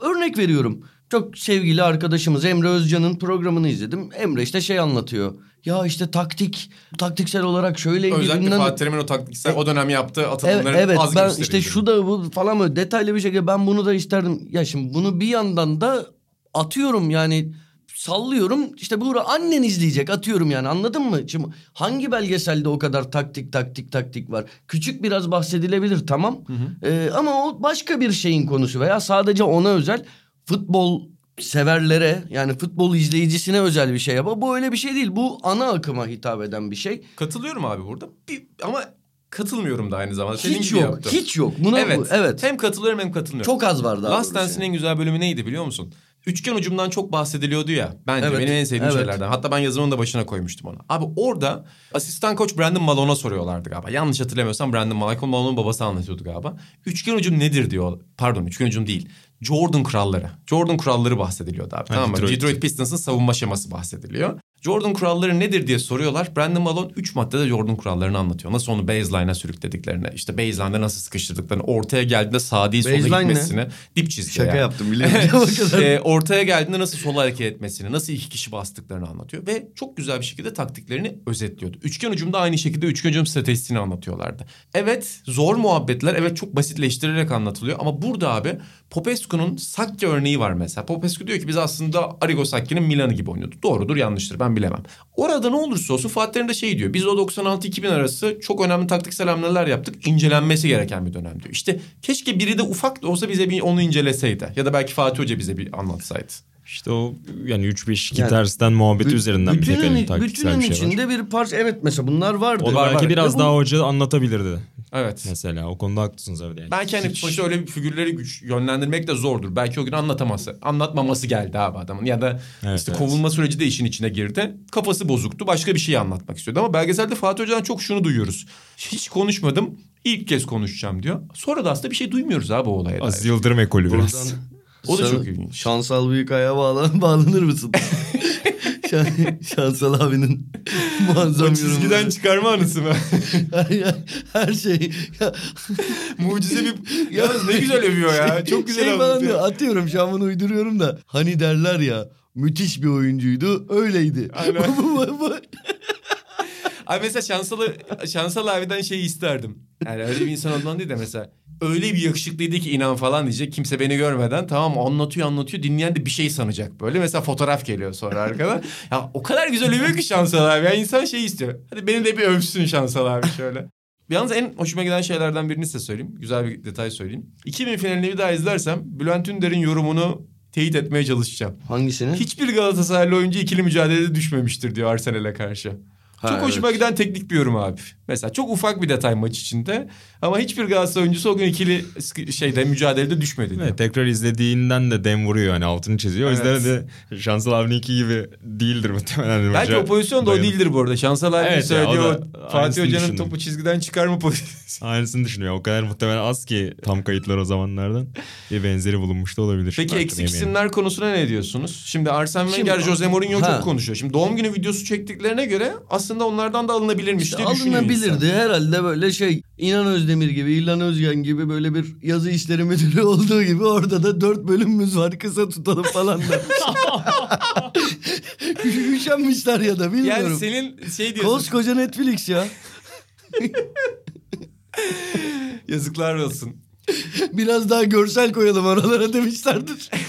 örnek veriyorum. Çok sevgili arkadaşımız Emre Özcan'ın programını izledim. Emre işte şey anlatıyor. Ya işte taktik, taktiksel olarak şöyleydi. Özellikle bilmem- Fatih Terim'in o taktiksel o dönem yaptığı Evet, atılımların evet az ben işte şu da bu falan böyle detaylı bir şekilde ben bunu da isterdim. Ya şimdi bunu bir yandan da atıyorum yani sallıyorum işte bu annen izleyecek atıyorum yani anladın mı? Şimdi hangi belgeselde o kadar taktik taktik taktik var? Küçük biraz bahsedilebilir tamam Ee, ama o başka bir şeyin konusu veya sadece ona özel futbol severlere yani futbol izleyicisine özel bir şey ama bu öyle bir şey değil. Bu ana akıma hitap eden bir şey. Katılıyorum abi burada. Bir, ama katılmıyorum da aynı zamanda. Senin Hiç gibi yok. yaptım. Hiç yok. Buna Evet. bu- evet. Hem katılıyorum hem katılmıyorum. Çok az var daha. Last Dance'in en güzel bölümü neydi biliyor musun? Üçgen ucumdan çok bahsediliyordu ya. Bence Evet, benim en sevdiğim evet. şeylerden. Hatta ben yazımın da başına koymuştum onu. Abi orada asistan koç Brandon Malone'a soruyorlardı galiba. Yanlış hatırlamıyorsam Brandon Malone, Michael Malone'un babası anlatıyordu galiba. Üçgen ucum nedir diyor. Pardon üçgen ucum değil. Jordan kuralları. Jordan kuralları bahsediliyordu abi. tamam mı? Detroit. Detroit Pistons'ın savunma şeması bahsediliyor. Jordan kuralları nedir diye soruyorlar. Brandon Malone 3 maddede Jordan kurallarını anlatıyor. Nasıl onu baseline'a sürüklediklerini, işte baseline'da nasıl sıkıştırdıklarını, ortaya geldiğinde sağ değil sola Baseline ne? gitmesini, dip çizgi Şaka yani. yaptım biliyorum. Ee, ortaya geldiğinde nasıl sola hareket etmesini, nasıl iki kişi bastıklarını anlatıyor. Ve çok güzel bir şekilde taktiklerini özetliyordu. Üçgen ucumda aynı şekilde üçgen ucum stratejisini anlatıyorlardı. Evet zor muhabbetler, evet çok basitleştirerek anlatılıyor. Ama burada abi Popescu'nun Sakya örneği var mesela. Popescu diyor ki biz aslında Arrigo Sakya'nın Milan'ı gibi oynuyorduk. Doğrudur yanlıştır ben bilemem. Orada ne olursa olsun Fatih Terim de şey diyor. Biz o 96-2000 arası çok önemli taktiksel hamleler yaptık. İncelenmesi gereken bir dönem diyor. İşte keşke biri de ufak da olsa bize bir onu inceleseydi. Ya da belki Fatih Hoca bize bir anlatsaydı. İşte o yani 3-5 Yani tersten muhabbeti üzerinden bir tek bütünün, hani taktiksel bütünün bir şey var. içinde bir parça evet mesela bunlar vardı. Var, belki var. biraz Ve bu- daha hoca anlatabilirdi Evet. mesela. O konuda haklısınız abi. Yani. Belki hani Hiç- sonuçta öyle bir figürleri güç, yönlendirmek de zordur. Belki o gün anlataması, anlatmaması geldi abi adamın. Ya da Evet, işte evet. kovulma süreci de işin içine girdi. Kafası bozuktu. Başka bir şey anlatmak istiyordu. Ama belgeselde Fatih Hoca'dan çok şunu duyuyoruz. Hiç konuşmadım. ilk kez konuşacağım diyor. Sonra da aslında bir şey duymuyoruz abi o olaya dair. Aziz Yıldırım ekolü biraz. Buradan O da şan- çok ilginç. Şansal büyük ayağa bağlan, bağlanır mısın? Şan- Şansal abinin muazzam O çizgiden yorumu. çıkarma anısı mı? her, her şey. Ya, Mucize bir... Ya ne güzel övüyor ya. Çok güzel şey anlatıyor. diyor, atıyorum şu an bunu uyduruyorum da. Hani derler ya müthiş bir oyuncuydu öyleydi. Aynen. Abi mesela Şansalı, Şansal abiden şeyi isterdim. Yani öyle bir insan olduğundan değil de mesela öyle bir yakışıklıydı ki inan falan diyecek. Kimse beni görmeden tamam anlatıyor anlatıyor. Dinleyen de bir şey sanacak böyle. Mesela fotoğraf geliyor sonra arkadan. ya o kadar güzel övüyor ki Şansal abi. Ya insan şey istiyor. Hadi beni de bir övsün Şansal abi şöyle. Yalnız en hoşuma giden şeylerden birini size söyleyeyim. Güzel bir detay söyleyeyim. 2000 finalini bir daha izlersem Bülent Ünder'in yorumunu teyit etmeye çalışacağım. Hangisini? Hiçbir Galatasaraylı oyuncu ikili mücadelede düşmemiştir diyor Arsenal'e karşı. Ha, çok hoşuma evet. giden teknik bir yorum abi. Mesela çok ufak bir detay maç içinde. Ama hiçbir Galatasaray oyuncusu o gün ikili şeyde mücadelede düşmedi. Evet, tekrar izlediğinden de dem vuruyor hani altını çiziyor. O yüzden Evet. de Şansal abininki gibi değildir muhtemelen. Belki o pozisyon da o değildir bu arada. Şansal abi Evet ya, söylediği o Fatih Hoca'nın düşündüm. topu çizgiden çıkarma pozisyonu. Aynısını düşünüyor. O kadar muhtemelen az ki tam kayıtlar o zamanlardan. Bir benzeri bulunmuş da olabilir. Peki Hakkını eksik yemeyelim. isimler konusuna ne diyorsun? Şimdi Arsene Şimdi- Wenger, Jose Mourinho Ha. çok konuşuyor. Şimdi doğum günü videosu çektiklerine göre aslında aslında onlardan da alınabilirmiş İşte diye alınabilirdi insan. herhalde böyle şey İnan Özdemir gibi İlhan Özgen gibi böyle bir yazı işleri müdürü olduğu gibi orada da dört bölümümüz var kısa tutalım falan da. Üşenmişler ya da bilmiyorum. Yani senin şey diyorsun. Koskoca Netflix ya. Yazıklar olsun. Biraz daha görsel koyalım oralara demişlerdir.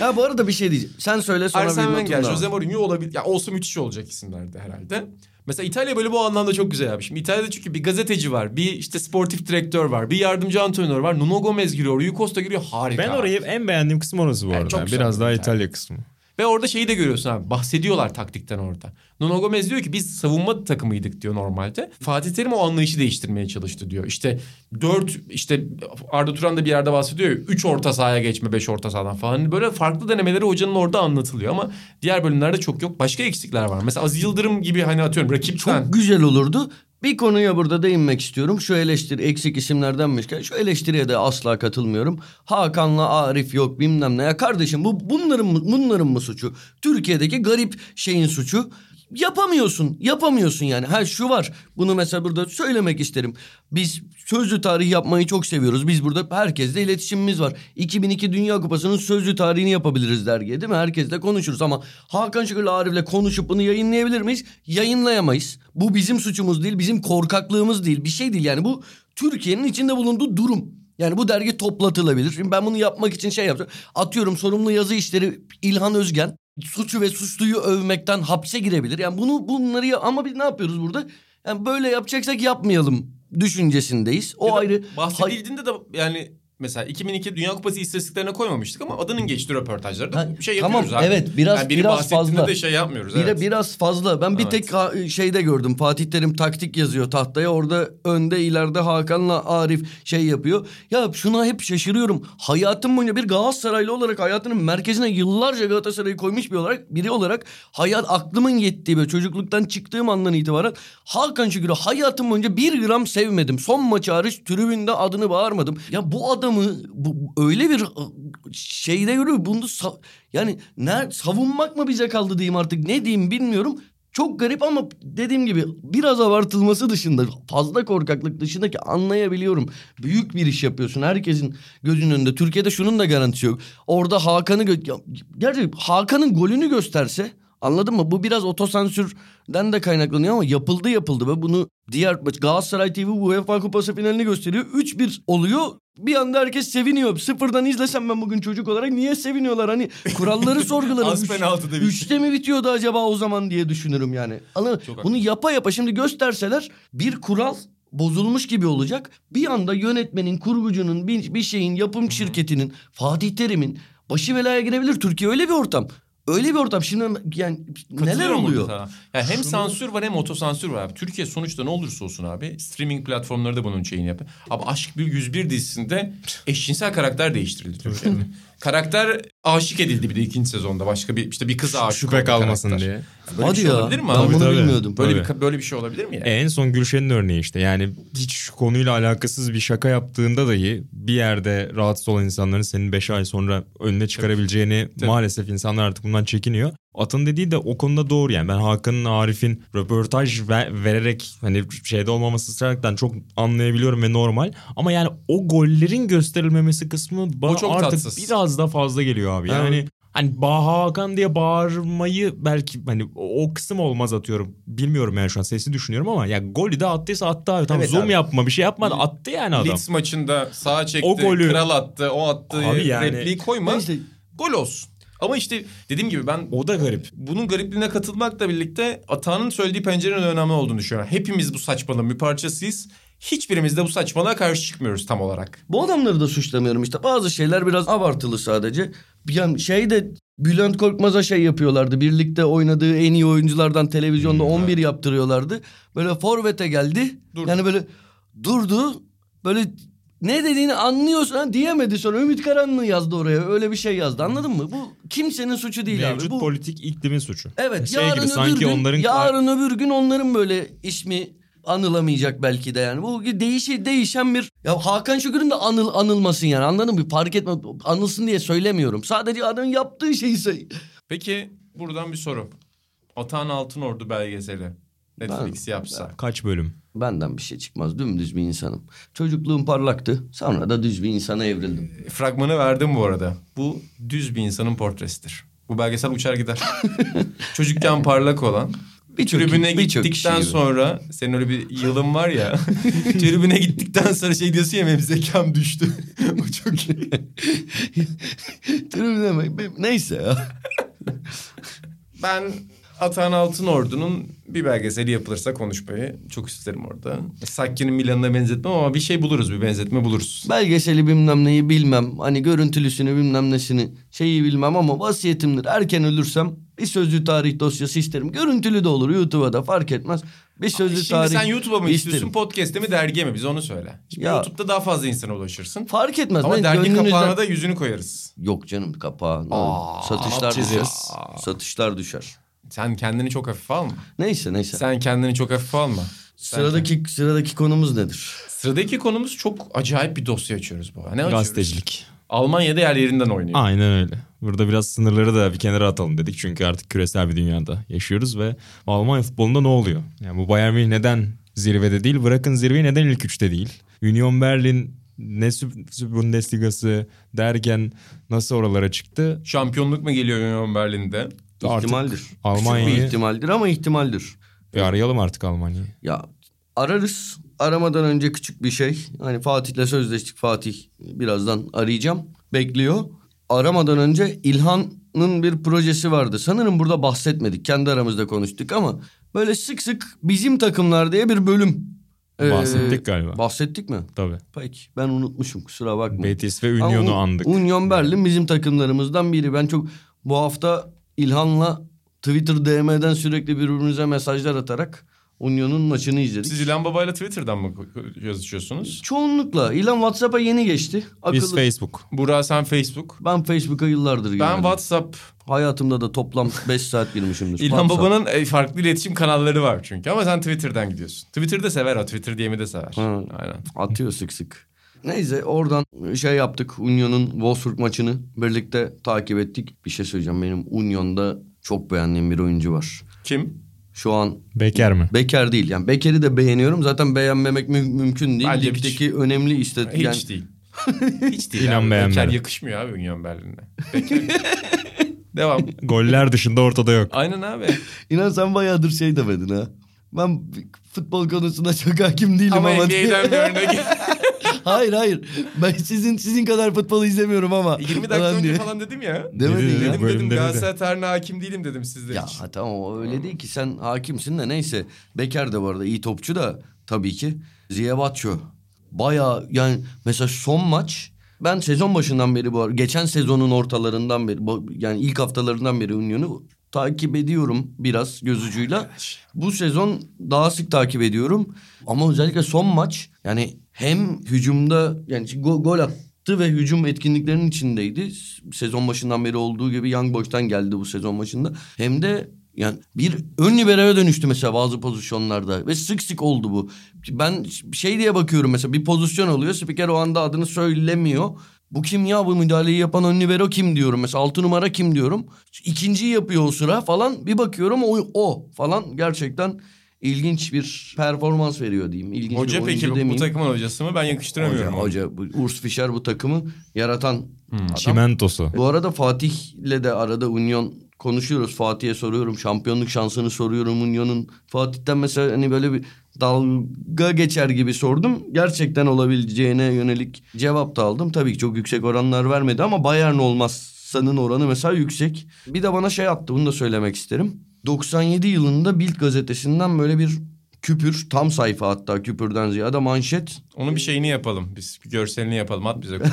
ha bu arada bir şey diyeceğim. Sen söyle sonra bir Arsene notum Wenger. Jose Mourinho olabilir. Ya olsa müthiş olacak isimlerdi herhalde. Mesela İtalya böyle bu anlamda çok güzel yapmış. Şimdi İtalya'da çünkü bir gazeteci var, bir işte sportif direktör var, bir yardımcı antrenör var. Nuno Gomez giriyor, Rui Costa giriyor. Harika. Ben orayı en beğendiğim kısım orası bu Yani arada. çok güzel Biraz daha bir İtalya kısmı. Ve orada şeyi de görüyorsun abi. Bahsediyorlar taktikten orada. Nuno Gomez diyor ki biz savunma takımıydık diyor normalde. Fatih Terim o anlayışı değiştirmeye çalıştı diyor. İşte dört işte Arda Turan da bir yerde bahsediyor ya. Üç orta sahaya geçme beş orta sahadan falan. Hani Böyle farklı denemeleri hocanın orada anlatılıyor ama diğer bölümlerde çok yok. Başka eksikler var. Mesela Aziz Yıldırım gibi hani atıyorum rakipten. Çok güzel olurdu. Bir konuya burada değinmek istiyorum. Şu eleştiri eksik isimlerdenmişken şu eleştiriye de asla katılmıyorum. Hakan'la Arif yok bilmem ne. Ya kardeşim bu bunların mı, bunların mı suçu? Türkiye'deki garip şeyin suçu. Yapamıyorsun. Yapamıyorsun yani. Ha şu var. Bunu mesela burada söylemek isterim. Biz sözlü tarih yapmayı çok seviyoruz. Biz burada herkesle iletişimimiz var. 2002 Dünya Kupası'nın sözlü tarihini yapabiliriz dergiye değil mi? Herkesle konuşuruz ama Hakan Şükür'le Arif'le konuşup bunu yayınlayabilir miyiz? Yayınlayamayız. Bu bizim suçumuz değil, bizim korkaklığımız değil. Bir şey değil yani bu Türkiye'nin içinde bulunduğu durum. Yani bu dergi toplatılabilir. Şimdi ben bunu yapmak için şey yapacağım. Atıyorum sorumlu yazı işleri İlhan Özgen suçu ve suçluyu övmekten hapse girebilir. Yani bunu bunları ya- ama biz ne yapıyoruz burada? Yani böyle yapacaksak yapmayalım düşüncesindeyiz. O Ya da ayrı. Bahsedildiğinde de yani mesela 2002 Dünya Kupası istatistiklerine koymamıştık ama adının geçtiği röportajlarda Ha, şey tamam, yapıyoruz abi. evet, biraz- yani biraz fazla. de şey yapmıyoruz. Bir evet. biraz fazla. Ben bir Evet. tek şeyde gördüm. Fatih Terim taktik yazıyor tahtaya. Orada önde ileride Hakan'la Arif şey yapıyor. Ya şuna hep şaşırıyorum. Hayatım boyunca bir Galatasaraylı olarak hayatının merkezine yıllarca Galatasaray'ı koymuş bir olarak biri olarak hayat aklımın yettiği ve çocukluktan çıktığım andan itibaren Hakan Şükür'ü hayatım boyunca bir gram sevmedim. Son maçı hariç tribünde adını bağırmadım. Ya bu adamı bu, öyle bir şeyde görüyor. Bunu yani ner savunmak mı bize kaldı diyeyim artık ne diyeyim bilmiyorum. Çok garip ama dediğim gibi biraz abartılması dışında fazla korkaklık dışındaki anlayabiliyorum. Büyük bir iş yapıyorsun herkesin gözünün önünde. Türkiye'de şunun da garantisi yok. Orada Hakan'ı gö- gerçi Hakan'ın golünü gösterse anladın mı? Bu biraz otosansürden de kaynaklanıyor ama yapıldı yapıldı ve bunu diğer Galatasaray TV UEFA Kupası finalini gösteriyor. 3-1 oluyor. Bir anda herkes seviniyor. Sıfırdan izlesem ben bugün çocuk olarak niye seviniyorlar? Hani kuralları sorgularım. Az Üç- penaltı demiş. Üçte mi bitiyordu acaba o zaman diye düşünürüm yani. Anladın? Çok Bunu yapa yapa şimdi gösterseler bir kural bozulmuş gibi olacak. Bir anda yönetmenin, kurgucunun, bir, bir şeyin, yapım şirketinin, Fatih Terim'in başı belaya girebilir. Türkiye öyle bir ortam. Öyle bir ortam. Şimdi yani neler oluyor? sana. Yani hem sansür var hem otosansür var abi. Türkiye sonuçta ne olursa olsun abi. Streaming platformları da bunun şeyini yapıyor. Abi Aşk bir 101 dizisinde eşcinsel karakter değiştirildi Türkiye'de. karakter aşık edildi bir de ikinci sezonda. Başka bir işte bir kıza aşık Şüphe kalmasın karakter. diye. Böyle Hadi bir şey ya. olabilir mi Ben abi? bunu Tabii. bilmiyordum. Böyle Tabii. bir, böyle bir şey olabilir mi yani? En son Gülşen'in örneği işte. Yani hiç konuyla alakasız bir şaka yaptığında dahi bir yerde rahatsız olan insanların senin 5 ay sonra önüne çıkarabileceğini Tabii. maalesef insanlar artık bundan çekiniyor. Atın dediği de o konuda doğru yani. Ben Hakan'ın Arif'in röportaj ve- vererek hani şeyde olmaması ısrarlıktan çok anlayabiliyorum ve normal. Ama yani o gollerin gösterilmemesi kısmı bana çok artık tatsız. biraz da fazla geliyor abi. Yani Hani Baha Hakan diye bağırmayı belki hani o o kısım olmaz atıyorum. Bilmiyorum yani şu an sesi düşünüyorum ama ya golü de attıysa attı abi. Tamam Evet zoom abi. yapma bir şey yapmadı attı yani adam. Leeds maçında sağa çekti, O golü- kral attı, o attı, Abi yani- repliği koyma. İşte Gol olsun. Ama işte dediğim gibi ben O da garip. bunun garipliğine katılmakla birlikte Atağan'ın söylediği pencerenin önemli olduğunu düşünüyorum. Hepimiz bu saçmalığın bir parçasıyız. Hiçbirimiz de bu saçmalığa karşı çıkmıyoruz tam olarak. Bu adamları da suçlamıyorum işte. Bazı şeyler biraz abartılı sadece. Yani şey de Bülent Korkmaz'a şey yapıyorlardı. Birlikte oynadığı en iyi oyunculardan televizyonda 11 yaptırıyorlardı. Böyle forvete geldi. Durdu. Yani böyle durdu. Böyle ne dediğini anlıyorsun ha, diyemedi sonra Ümit Karanlı yazdı oraya. Öyle bir şey yazdı anladın mı? Bu kimsenin suçu değil Mevcut abi. Bu politik iklimin suçu. Evet Şey yarın gibi öbür sanki gün, onların yarın öbür gün onların böyle ismi anılamayacak belki de yani. Bu değişi değişen bir ya Hakan Şükür'ün de anıl anılmasın yani anladın mı? Fark etme anılsın diye söylemiyorum. Sadece adamın yaptığı şeyi say- Peki buradan bir soru. Atan Altınordu belgeseli. Netflix yapsa. Kaç bölüm? Benden bir şey çıkmaz. Dümdüz bir insanım. Çocukluğum parlaktı. Sonra da düz bir insana evrildim. Fragmanı verdim bu arada. Bu düz bir insanın portresidir. Bu belgesel uçar gider. Çocukken parlak olan. Birçok- tribüne birçok gittikten gibi. sonra senin öyle bir yılın var ya. tribüne gittikten sonra şey diyorsun ya benim zekam düştü. o çok iyi. Tribüne mi? Neyse ya. Ben Atan Altınordu'nun bir belgeseli yapılırsa konuşmayı çok isterim orada. Sakki'nin Milan'ına benzetmem ama bir şey buluruz, bir benzetme buluruz. Belgeseli bilmem neyi bilmem. Hani görüntülüsünü bilmem nesini şeyi bilmem ama vasiyetimdir. Erken ölürsem bir sözlü tarih dosyası isterim. Görüntülü de olur YouTube'a da fark etmez. Bir sözlü Şimdi tarih sen YouTube'a mı isterim. istiyorsun, podcast'e mi, dergiye mi? Biz onu söyle. Şimdi Ya- YouTube'da daha fazla insana ulaşırsın. Fark etmez. Ama Ben dergi gönlünüzden- kapağına da yüzünü koyarız. Yok canım kapağı. Aa, Satışlar düşer. Satışlar düşer. Sen kendini çok hafife alma. Neyse neyse. Sen kendini çok hafife alma. Sıradaki sıradaki konumuz nedir? Sıradaki konumuz çok acayip bir dosya açıyoruz bu. Ne açıyoruz? Gazetecilik. Almanya'da yer yerinden oynuyor. Aynen öyle. Burada biraz sınırları da bir kenara atalım dedik. Çünkü artık küresel bir dünyada yaşıyoruz ve Almanya futbolunda ne oluyor? Yani bu Bayern Münih neden zirvede değil? Bırakın zirveyi neden ilk üçte değil? Union Berlin ne Bundesligası derken nasıl oralara çıktı? Şampiyonluk mu geliyor Union Berlin'de? Artık İhtimaldir. Küçük bir Almanya'yı ihtimaldir ama ihtimaldir. bir arayalım artık Almanya'yı. Ya ararız. Aramadan önce küçük bir şey. Hani Fatih'le sözleştik. Fatih birazdan arayacağım. Bekliyor. Aramadan önce İlhan'ın bir projesi vardı. Sanırım burada bahsetmedik. Kendi aramızda konuştuk ama böyle sık sık bizim takımlar diye bir bölüm. Ee, Bahsettik galiba. Bahsettik mi? Tabii. Peki ben unutmuşum kusura bakma. Betis ve Union'u andık. Union Berlin bizim takımlarımızdan biri. Ben çok bu hafta İlhan'la Twitter DM'den sürekli birbirimize mesajlar atarak Union'un maçını izledik. Siz İlhan Baba'yla Twitter'dan mı yazışıyorsunuz? Çoğunlukla. İlan WhatsApp'a yeni geçti. Akıllı. Biz Facebook. Burak sen Facebook. Ben Facebook'a yıllardır Ben girmedim. WhatsApp. Hayatımda da toplam 5 saat girmişimdir. İlhan WhatsApp. Baba'nın e, farklı iletişim kanalları var çünkü. Ama sen Twitter'dan gidiyorsun. Twitter'da sever o. Twitter DM'i de sever. Ha. Aynen. Atıyor sık sık. Neyse oradan şey yaptık. Union'un Wolfsburg maçını birlikte takip ettik. Bir şey söyleyeceğim. Benim Union'da çok beğendiğim bir oyuncu var. Kim? Şu an Beker mi? Beker değil. Yani Beker'i de beğeniyorum. Zaten beğenmemek mü- mümkün değil. Bence Ligdeki önemli Hiç istatistik. Yani değil. Hiç değil. İnan beğenmedim. Beker yakışmıyor abi Union Berlin'e. Beker. Devam. Goller dışında ortada yok. Aynen abi. İnan sen bayağıdır şey demedin ha. Ben futbol konusunda çok hakim değilim Ama ama. NBA'den bir örnek. hayır hayır. Ben sizin sizin kadar futbol izlemiyorum ama. 20 dakika Falan önce diye. falan dedim ya. Demedin ya. Dedim dedim dedi. Galatasaray tarihine hakim değilim dedim sizler Ya için. ha, tamam o öyle değil ki sen hakimsin de neyse. Beker de bu arada iyi topçu da tabii ki. Ziya Batço. Baya yani mesela son maç ben sezon başından beri bu arada geçen sezonun ortalarından beri bu- yani ilk haftalarından beri Union'u takip ediyorum biraz göz ucuyla. Bu sezon daha sık takip ediyorum ama özellikle son maç yani hem hücumda yani go- gol attı ve hücum etkinliklerinin içindeydi. Sezon başından beri olduğu gibi Young Boys'tan geldi bu sezon başında. Hem de yani bir ön libero'ya dönüştü mesela bazı pozisyonlarda ve sık sık oldu bu. Ben şey diye bakıyorum mesela bir pozisyon oluyor spiker o anda adını söylemiyor. Bu kim ya bu müdahaleyi yapan ön libero kim diyorum. Mesela altı numara kim diyorum. İkinciyi yapıyor o sıra falan. Bir bakıyorum o, o falan gerçekten ilginç bir performans veriyor diyeyim. İlginç bir Hoca oyuncu peki bu, bu demeyeyim. takımın hocası mı? Ben yakıştıramıyorum. Hoca, onu. hoca bu Urs Fischer bu takımı yaratan adam. Çimentosu. Bu arada Fatih'le de arada Union konuşuyoruz. Fatih'e soruyorum. Şampiyonluk şansını soruyorum Union'un. Fatih'ten mesela hani böyle bir dalga geçer gibi sordum. Gerçekten olabileceğine yönelik cevap da aldım. Tabii ki çok yüksek oranlar vermedi ama Bayern olmazsanın oranı mesela yüksek. Bir de bana şey attı bunu da söylemek isterim. 97 yılında Bild gazetesinden böyle bir küpür tam sayfa hatta küpürden ziyade manşet Onun bir şeyini yapalım. Biz bir görselini yapalım. At bize.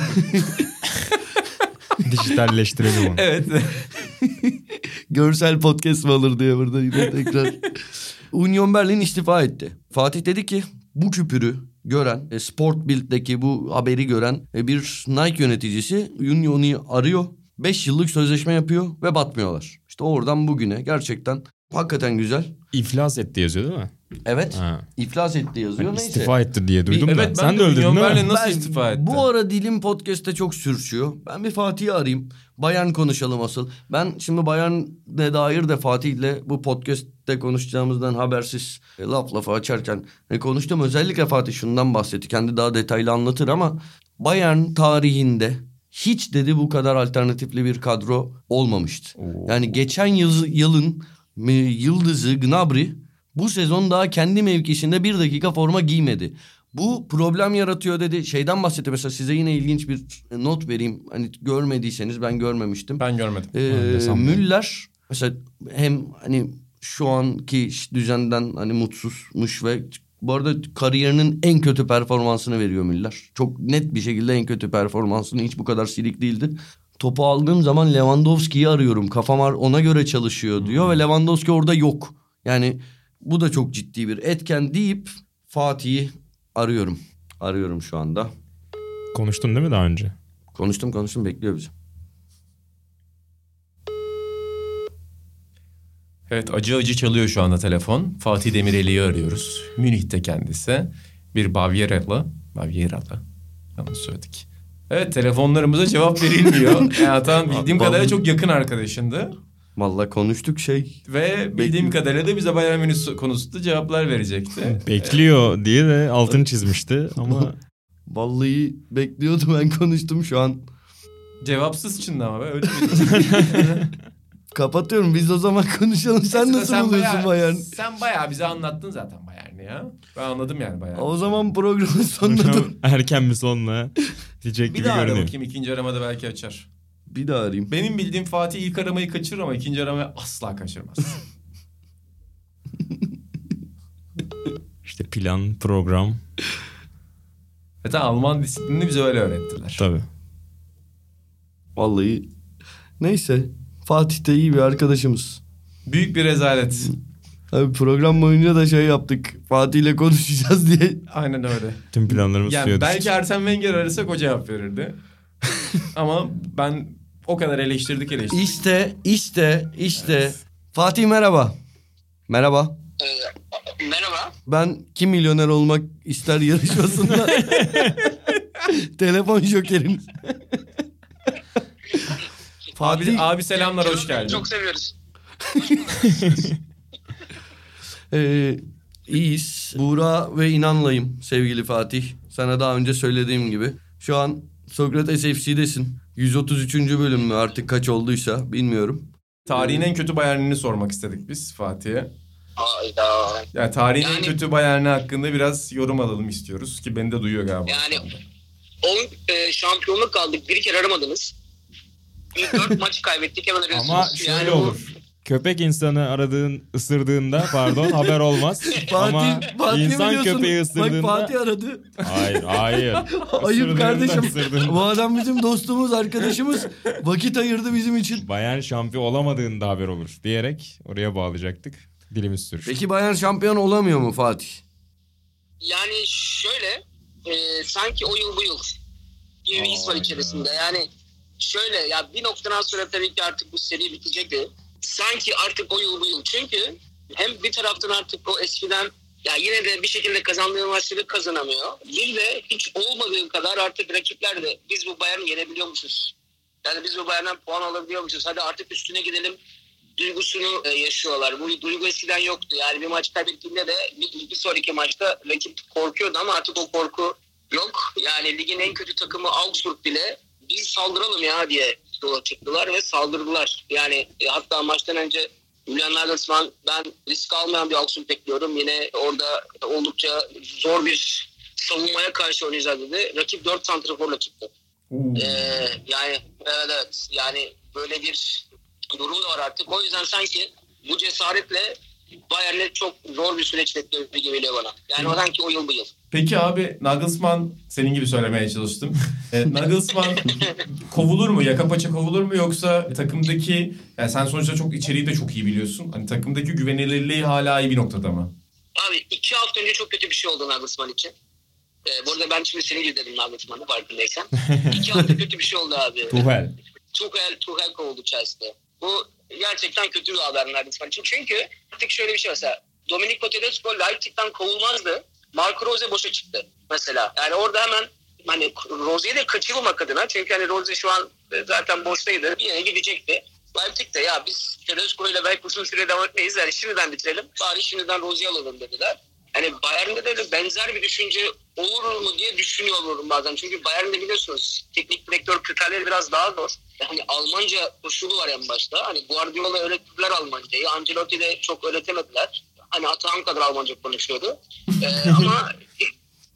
Dijitalleştirelim onu. evet. Görsel podcast mı alır diye burada yine tekrar. Union Berlin istifa etti. Fatih dedi ki bu küpürü gören, e, Sport Bild'deki bu haberi gören e, bir Nike yöneticisi Union'u arıyor. 5 yıllık sözleşme yapıyor ve batmıyorlar. İşte oradan bugüne gerçekten Hakikaten güzel. İflas etti yazıyor değil mi? Evet. Ha. İflas etti yazıyor. Hani Neyse. istifa etti diye duydum Evet, da. ben Sen de Union değil mi? Berlin nasıl Ben- istifa etti? Bu ara dilim podcast'te çok sürçüyor. Ben bir Fatih'i arayayım. Bayern konuşalım asıl. Ben şimdi Bayern'e dair de Fatih'le bu podcast'te konuşacağımızdan habersiz e, laf lafa açarken e, konuştum. Özellikle Fatih şundan bahsetti. Kendi daha detaylı anlatır ama Bayern tarihinde hiç dedi bu kadar alternatifli bir kadro olmamıştı. Yani geçen yıl, yılın yıldızı Gnabry bu sezon daha kendi mevkisinde bir dakika forma giymedi. Bu problem yaratıyor dedi. Şeyden bahsetti mesela size yine ilginç bir not vereyim. Hani görmediyseniz ben görmemiştim. Ben görmedim. Ee. Müller mesela hem hani şu anki düzenden hani mutsuzmuş ve bu arada kariyerinin en kötü performansını veriyor Müller. Çok net bir şekilde en kötü performansını hiç bu kadar silik değildi. Topu aldığım zaman Lewandowski'yi arıyorum. Kafam ona göre çalışıyor diyor ve Lewandowski orada yok. Yani bu da çok ciddi bir etken deyip Fatih'i arıyorum. Arıyorum şu anda. Konuştun değil mi daha önce? Konuştum konuştum bekliyor bizi. Evet acı acı çalıyor şu anda telefon. Fatih Demireli'yi arıyoruz. Münih'te kendisi. Bir Bavyeralı. Bavyeralı. Yanlış söyledik. Evet telefonlarımıza cevap verilmiyor. Hayatan bildiğim Vallahi- kadarıyla çok yakın arkadaşındı. Vallahi konuştuk şey. Ve bildiğim kadarıyla da bize Bayern Münih konusunda cevaplar verecekti. Bekliyor diye de altını çizmişti ama Vallahi bekliyordu ben konuştum şu an. Cevapsız çındı ama be, öyle mi? Kapatıyorum biz o zaman konuşalım. Sen nasıl buluyorsun bayağı- Bayern? Sen bayağı bize anlattın zaten Bayern'i ya. Ben anladım yani Bayern'i. O zaman programın sonuna erken mi sonla diyecek Bir gibi daha ara görünüyor. bakayım ikinci aramada belki açar. Bir daha arayayım. Benim bildiğim Fatih ilk aramayı kaçırır ama ikinci aramayı asla kaçırmaz. İşte plan, program Zaten Alman disiplinini bize öyle öğrettiler. tabii. Vallahi neyse. Fatih de iyi bir arkadaşımız. Büyük bir rezalet. Abi program boyunca da şey yaptık. Fatih ile konuşacağız diye. Aynen öyle. Tüm planlarımız Yani suya belki. Arsene Wenger arasak o cevap verirdi. ama ben o kadar eleştirdik eleştirdik. İşte, işte, işte. Fatih merhaba. Merhaba. Ee, merhaba. Ben kim milyoner olmak ister yarışmasında telefon jokerim. Abi, Fatih abi selamlar hoş geldin. Çok seviyoruz. Ee, iyiyiz. Buğra ve inanlayım sevgili Fatih. Sana daha önce söylediğim gibi. Şu an Sokrates FC'desin. 133. bölüm mü artık kaç olduysa bilmiyorum. Tarihin en kötü Bayern'ini sormak istedik biz Fatih'e. Hayda. Yani tarihin en Yani- kötü Bayern'i hakkında biraz yorum alalım istiyoruz ki beni de duyuyor galiba. Yani- şu anda. 10 e, şampiyonluk kaldık. Bir kere aramadınız. Bir dört maç kaybettik hemen arıyorsunuz. Ama şöyle Yani bu- olur. Köpek insanı aradığın ısırdığında pardon haber olmaz. Ama insan biliyorsun. köpeği ısırdığında Bak Fatih aradı. hayır hayır. Ayıp kardeşim. Bu adam bizim dostumuz, arkadaşımız. Vakit ayırdı bizim için. Bayern şampiyon olamadığında haber olur diyerek oraya bağlayacaktık. Dilimiz sürüştü. Peki Bayern şampiyon olamıyor mu Fatih? Yani şöyle e, sanki o yıl bu yıl gibi bir his var içerisinde. Yani şöyle ya bir noktadan sonra tabii ki artık bu seri bitecekti. Sanki artık o yıl bu yıl. Çünkü hem bir taraftan artık o eskiden ya yine de bir şekilde kazandığı maçları kazanamıyor. Bir de hiç olmadığı kadar artık rakipler de biz bu Bayern'i yenebiliyormuşuz. Yani biz bu Bayern'den puan alabiliyormuşuz. Hadi artık üstüne gidelim duygusunu e, yaşıyorlar. Bu duygu eskiden yoktu. Yani bir maç kaybettiğinde de bir, bir sonraki maçta rakip korkuyordu ama artık o korku yok. Yani ligin en kötü takımı Augsburg bile biz saldıralım ya diye yola çıktılar ve saldırdılar. Yani e, hatta maçtan önce Julian Nagelsmann ben risk almayan bir Augsburg bekliyorum. Yine orada oldukça zor bir savunmaya karşı oynayacağız dedi. Rakip 4 santraforla çıktı. Ee, yani evet evet yani böyle bir durum da var artık. O yüzden sanki bu cesaretle Bayern'e çok zor bir süreç bekliyor gibi geliyor bana. Yani o sanki o yıl bu yıl. Peki abi Nagelsmann senin gibi söylemeye çalıştım. E, Nagelsmann kovulur mu? Yaka paça kovulur mu? Yoksa takımdaki yani sen sonuçta çok içeriği de çok iyi biliyorsun. Hani takımdaki güvenilirliği hala iyi bir noktada mı? Abi iki hafta önce çok kötü bir şey oldu Nagelsmann için. Ee, bu arada ben şimdi senin gibi dedim Nagelsmann'ı farkındaysan. iki hafta kötü bir şey oldu abi. Tuhel. Tuchel, Tuchel kovuldu Chelsea'de. Bu gerçekten kötü bir haber Nagelsmann için. Çünkü artık şöyle bir şey mesela Domenico Tedesco Leipzig'ten kovulmazdı. Marco Rose boşa çıktı mesela. Yani orada hemen hani Rose'yi de kaçırmamak adına çünkü hani Rose şu an zaten boştaydı. Yere gidecekti. Leipzig'te ya biz Tedesco ile belki uzun süre devam etmeyiz. Yani şimdiden bitirelim. Bari şimdiden Rose'yi alalım dediler. Hani Bayern'de de benzer bir düşünce olur mu diye düşünüyorum bazen. Çünkü Bayern'de biliyorsunuz teknik direktör kriterleri biraz daha zor. Yani Almanca koşulu var en başta. Hani Guardiola öğrettiler Almancayı. Ancelotti de çok öğretemediler. Hani Atahan kadar Almanca konuşuyordu. ee, ama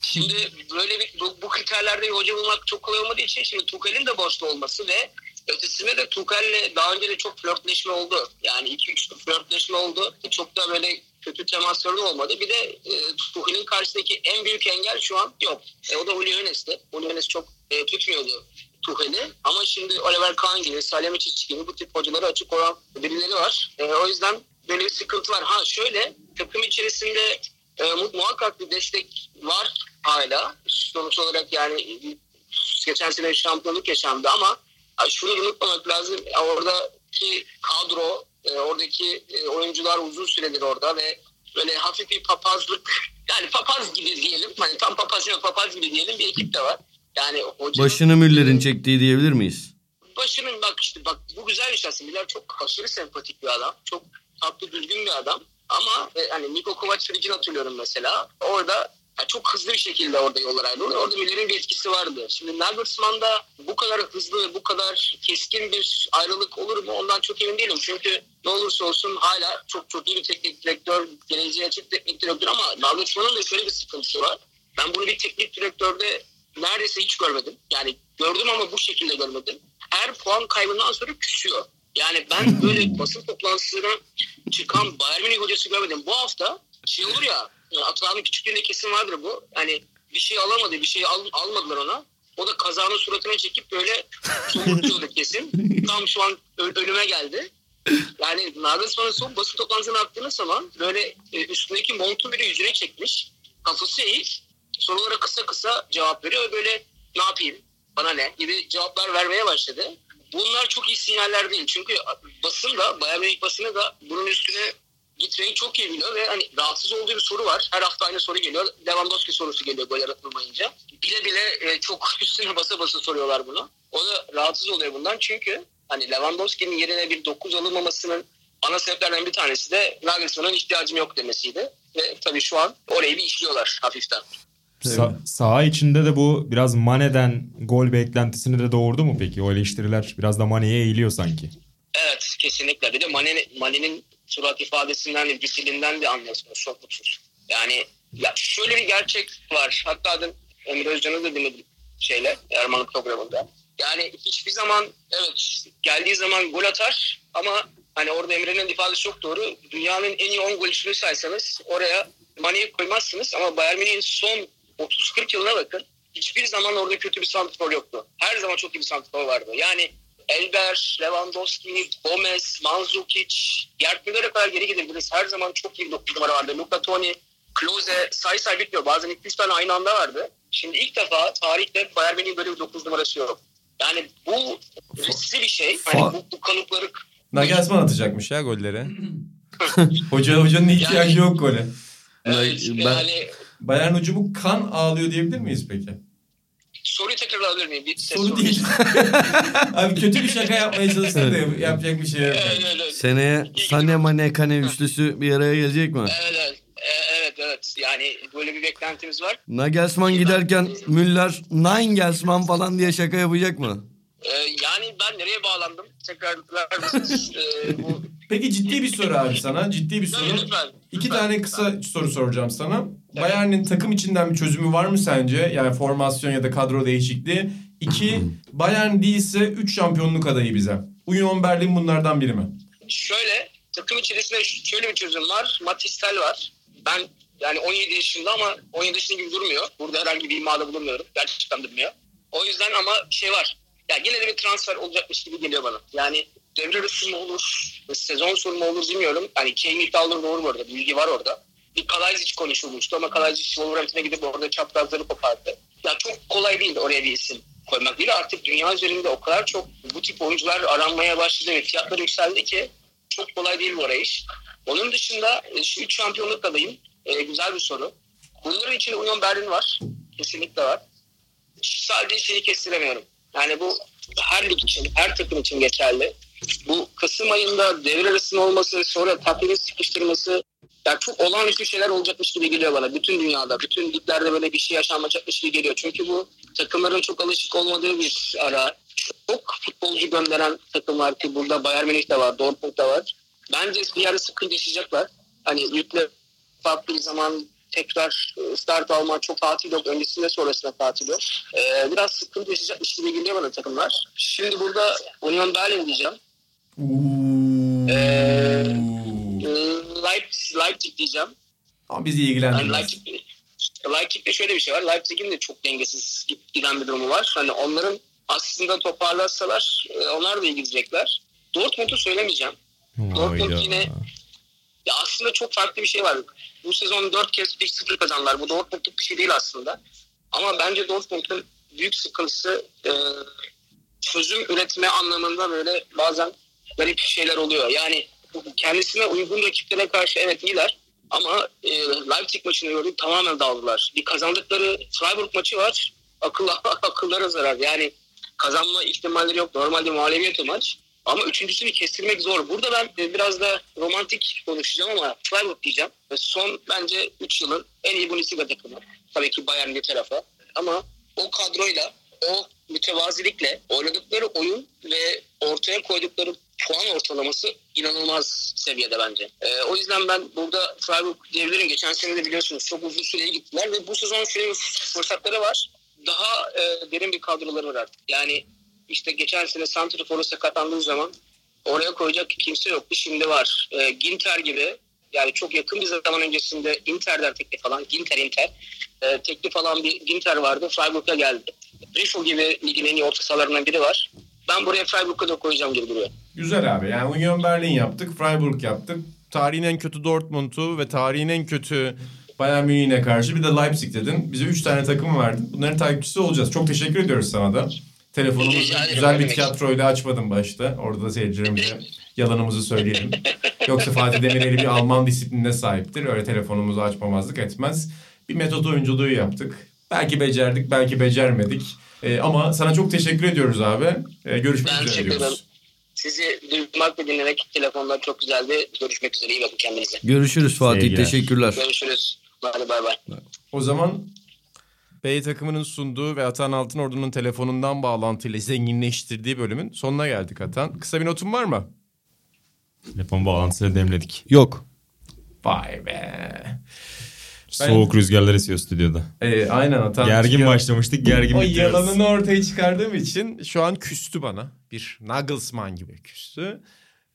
şimdi böyle bir bu, bu kriterlerde bir hoca bulmak çok kolay olmadığı için şimdi Tuchel'in de boşta olması ve ötesinde de Tuchel'le daha önce de çok flörtleşme oldu. Yani 2-3 flörtleşme oldu. Çok da böyle kötü temasların olmadı. Bir de e, Tuchel'in karşısındaki en büyük engel şu an yok. E, o da Uli Hoeneß'ti. Uli Hoeneß çok e, tutmuyordu Tuchel'i. Ama şimdi Oliver Kahn gibi, Salihamidzic gibi bu tip hocaları açık olan birileri var. E, o yüzden böyle bir sıkıntı var. Ha şöyle takım içerisinde e, muhakkak bir destek var hala. Sonuç olarak yani geçen sene şampiyonluk yaşandı ama şunu unutmamak lazım. Oradaki kadro, e, oradaki e, oyuncular uzun süredir orada ve böyle hafif bir papazlık yani papaz gibi diyelim. Hani tam papaz yok papaz gibi diyelim bir ekip de var. Yani hocanın, Başını Müller'in çektiği diyebilir miyiz? Başının bak işte bak bu güzel bir şey aslında. Müller çok aşırı sempatik bir adam. Çok tatlı düzgün bir adam. Ama e, hani Niko Kovac sürecini hatırlıyorum mesela. Orada yani çok hızlı bir şekilde orada yollar ayrılıyor. Orada Müller'in bir etkisi vardı. Şimdi Nagelsmann'da bu kadar hızlı, bu kadar keskin bir ayrılık olur mu ondan çok emin değilim. Çünkü ne olursa olsun hala çok çok iyi bir teknik direktör, geleceğe açık teknik direktör ama Nagelsmann'ın da şöyle bir sıkıntısı var. Ben bunu bir teknik direktörde neredeyse hiç görmedim. Yani gördüm ama bu şekilde görmedim. Her puan kaybından sonra küsüyor. Yani ben böyle basın toplantısına çıkan Bayern Münih hocası görmedim. Bu hafta şey olur ya Atağan'ın küçüklüğünde kesin vardır bu. Hani bir şey alamadı, bir şey al, almadılar ona. O da kazanın suratına çekip böyle somurtuyordu kesin. Tam şu an ölüme geldi. Yani Nagelsmann'ın son basın toplantısına baktığınız zaman böyle e, üstündeki montu bile yüzüne çekmiş. Kafası eğik. Sorulara kısa kısa cevap veriyor. Böyle ne yapayım, bana ne gibi cevaplar vermeye başladı. Bunlar çok iyi sinyaller değil. Çünkü basın da, Bayern Münih basını da bunun üstüne gitmeyi çok iyi biliyor ve hani rahatsız olduğu bir soru var. Her hafta aynı soru geliyor. Lewandowski sorusu geliyor gol yaratılmayınca. Bile bile e, çok üstüne basa basa soruyorlar bunu. O da rahatsız oluyor bundan çünkü hani Lewandowski'nin yerine bir 9 alınmamasının ana sebeplerden bir tanesi de Nagelsmann'ın ihtiyacım yok demesiydi. Ve tabii şu an orayı bir işliyorlar hafiften. Sa- saha içinde de bu biraz Mane'den gol beklentisini de doğurdu mu peki? O eleştiriler biraz da Mane'ye eğiliyor sanki. Evet kesinlikle. Bir de Mane'nin Mane surat ifadesinden de dilinden de anlıyorsunuz. Çok mutsuz. Yani ya şöyle bir gerçek var. Hatta dün Emre Özcan'ı da dinledim şeyle Erman'ın programında. Yani hiçbir zaman evet geldiği zaman gol atar ama hani orada Emre'nin ifadesi çok doğru. Dünyanın en iyi 10 golcüsünü saysanız oraya Mane'yi koymazsınız ama Bayern Münih'in son 30-40 yılına bakın. Hiçbir zaman orada kötü bir santrfor yoktu. Her zaman çok iyi bir santrfor vardı. Yani Elber, Lewandowski, Gomez, Mandzukic, Gerd Müller'e kadar geri gidebiliriz. Her zaman çok iyi bir 9 numara vardı. Luka Toni, Klose say say bitmiyor. Bazen 2-3 tane aynı anda vardı. Şimdi ilk defa tarihte Bayern Münih'in böyle bir 9 numarası yok. Yani bu riskli bir şey. Hani bu, bu kanıtları... Nagelsmann atacakmış ya golleri. Hoca hocanın ihtiyacı yani, yok gole. Evet, ben, yani... Bayern hücumu kan ağlıyor diyebilir miyiz peki? Soruyu tekrar alabilir miyim? Bir ses Soru değil. Abi kötü bir şaka yapmaya çalıştım da yapacak bir şey yok. Evet, evet, evet. Seneye Sane Mane Kane üçlüsü bir araya gelecek mi? Evet evet. Evet evet yani böyle bir beklentimiz var. Nagelsmann giderken Müller Nagelsmann falan diye şaka yapacak mı? Ee, yani ben nereye bağlandım? Tekrar mısınız? ee, bu... Peki ciddi bir soru abi sana. Ciddi bir soru. Lütfen. İki lütfen, tane kısa lütfen. soru soracağım sana. Evet. Bayern'in takım içinden bir çözümü var mı sence? Yani formasyon ya da kadro değişikliği. İki, Bayern değilse üç şampiyonluk adayı bize. Union Berlin bunlardan biri mi? Şöyle, takım içerisinde şöyle bir çözüm var. Matistel var. Ben yani 17 yaşında ama 17 yaşında gibi durmuyor. Burada herhangi bir imada bulunmuyorum. Gerçekten durmuyor. O yüzden ama şey var. Ya yine de bir transfer olacakmış gibi geliyor bana. Yani devre arası olur, sezon sonu mu olur bilmiyorum. Hani Kane iddiaları doğru bu arada. Bilgi var orada. Bir Kalajdzic konuşulmuştu ama Kalajdzic Wolverhampton'a gidip orada çaprazları kopardı. Ya çok kolay değil oraya bir isim koymak değil. Artık dünya üzerinde o kadar çok bu tip oyuncular aranmaya başladı ve fiyatlar yükseldi ki çok kolay değil bu arayış. Onun dışında e, şu üç şampiyonluk adayım. E, güzel bir soru. Bunların için Union Berlin var. Kesinlikle var. Sadece şeyi kestiremiyorum. Yani bu her lig için, her takım için geçerli. Bu Kasım ayında devre arasının olması, sonra takvimi sıkıştırması yani çok olağanüstü şeyler olacakmış gibi geliyor bana. Bütün dünyada, bütün liglerde böyle bir şey yaşanmayacakmış gibi geliyor. Çünkü bu takımların çok alışık olmadığı bir ara. Çok futbolcu gönderen takımlar ki burada Bayern Münih de var, Dortmund da var. Bence bir ara sıkıntı yaşayacaklar. Hani yükle farklı bir zaman tekrar e, start alma çok tatil yok. Öncesinde sonrasında tatil yok. Ee, biraz sıkıntı yaşayacakmış gibi geliyor bana takımlar. Şimdi burada Union Berlin diyeceğim. Ee, Leipzig, Leipzig diyeceğim. Ama bizi Yani ilgilendirmez. Leipzig, Leipzig'de şöyle bir şey var. Leipzig'in de çok dengesiz giden bir durumu var. Hani onların aslında toparlarsalar e, onlar da iyi gidecekler. Dortmund'u söylemeyeceğim. Dortmund Hayda. yine ya aslında çok farklı bir şey var. Bu sezon 4 kez 1-0 kazandılar. Bu Dortmund'luk bir şey değil aslında. Ama bence Dortmund'un büyük sıkıntısı e, çözüm üretme anlamında böyle bazen garip şeyler oluyor. Yani kendisine uygun rakiplere karşı evet iyiler ama e, Leipzig maçını gördük tamamen dağıldılar. Bir kazandıkları Freiburg maçı var. Akılla, akıllara zarar. Yani kazanma ihtimalleri yok. Normalde mağlubiyet o maç. Ama üçüncüsünü kestirmek zor. Burada ben e, biraz da romantik konuşacağım ama Freiburg diyeceğim. Son bence 3 yılın en iyi Bundesliga takımı. Tabii ki Bayern bir tarafa. Ama o kadroyla, o mütevazilikle oynadıkları oyun ve ortaya koydukları puan ortalaması inanılmaz seviyede bence. Ee, o yüzden ben burada Freiburg diyebilirim. Geçen sene de biliyorsunuz çok uzun süreli gittiler ve bu sezon şöyle bir fırsatları var. Daha e, derin bir kadroları var artık. Yani işte geçen sene Santrifor'u sakatlandığı zaman oraya koyacak kimse yoktu. Şimdi var. E, Ginter gibi yani çok yakın bir zaman öncesinde Inter'den teklif falan Ginter Inter e, teklif alan bir Ginter vardı. Freiburg'a geldi. Rifo gibi ligin en iyi orta sahalarından biri var. Ben buraya Freiburg'a da koyacağım gibi duruyor. Güzel abi. Yani Union Berlin yaptık, Freiburg yaptık. Tarihin en kötü Dortmund'u ve tarihin en kötü Bayern Münih'ine karşı bir de Leipzig dedin. Bize 3 tane takım verdin. Bunların takipçisi olacağız. Çok teşekkür ediyoruz sana da. Telefonumuzu güzel bir tiyatroyla açmadın başta. Orada da seyircilerimize yalanımızı söyleyelim. Yoksa Fatih Demireli bir Alman disiplinine sahiptir. Öyle telefonumuzu açmamazlık etmez. Bir metot oyunculuğu yaptık. Belki becerdik, belki becermedik. Ee, ama sana çok teşekkür ediyoruz abi. Ee, görüşmek Ben üzere teşekkür ederim. diyoruz. Sizi duymak ve dinlemek telefonlar çok güzeldi. Görüşmek üzere. İyi bakın kendinize. Görüşürüz Fatih. Sevgiler. Teşekkürler. Görüşürüz. Hadi bay bay. O zaman B takımının sunduğu ve Atan Altınordu'nun telefonundan bağlantıyla zenginleştirdiği bölümün sonuna geldik Atan. Kısa bir notun var mı? Telefon bağlantısıyla demledik. Yok. Vay be. Ben- Soğuk rüzgarlar esiyor stüdyoda. Ee, aynen Atan. Gergin Ya- başlamıştık, gergin O bitiriyoruz. yalanını ortaya çıkardığım için şu an küstü bana. Bir Nagelsmann gibi küstü.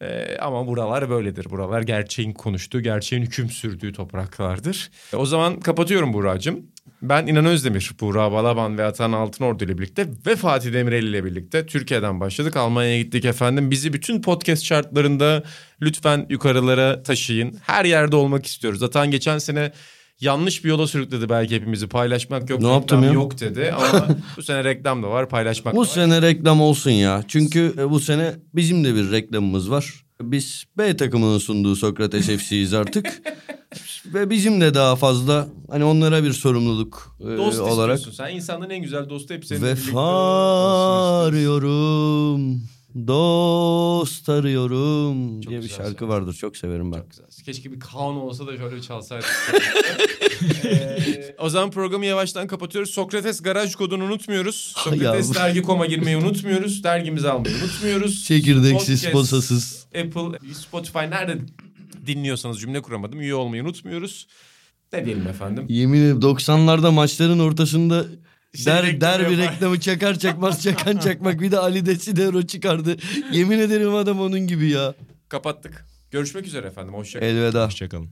Ee, ama buralar böyledir. Buralar gerçeğin konuştuğu, gerçeğin hüküm sürdüğü topraklardır. E, o zaman kapatıyorum Buğra'cığım. Ben İnan Özdemir, Buğra Balaban ve Atan Altınordu ile birlikte ve Fatih Demirel ile birlikte Türkiye'den başladık. Almanya'ya gittik efendim. Bizi bütün podcast şartlarında lütfen yukarılara taşıyın. Her yerde olmak istiyoruz. Atan geçen sene yanlış bir yola sürükledi belki hepimizi. Paylaşmak yok, Ne reklam ya? yok dedi. Ama bu sene reklam da var, paylaşmak Bu var. sene reklam olsun ya. Çünkü e, bu sene bizim de bir reklamımız var. Biz B takımının sunduğu Sokrates FC'yiz artık. Ve bizim de daha fazla hani onlara bir sorumluluk e, Dost olarak istiyorsun. Sen insanların en güzel dostu hep senin vefa arıyorum. Dost arıyorum Çok diye bir şarkı söylüyorsun. vardır. Çok severim ben. Çok güzel. Keşke bir Kaan olsa da şöyle çalsaydık. Ee, o zaman programı yavaştan kapatıyoruz. Sokrates garaj kodunu unutmuyoruz. Sokrates dergi koma girmeyi unutmuyoruz. Dergimizi almayı unutmuyoruz. Çekirdeksiz, Podcast, posasız. Apple, Spotify nerede dinliyorsanız cümle kuramadım. Üye olmayı unutmuyoruz. Ne diyelim efendim? Yemin ederim 90'larda maçların ortasında İşte der, reklam derbi yapar. reklamı çakar çakmaz çakan çakmak bir de Ali Desidero çıkardı. Yemin ederim adam onun gibi ya. Kapattık. Görüşmek üzere efendim. Hoşçakalın. Elveda. Hoşçakalın.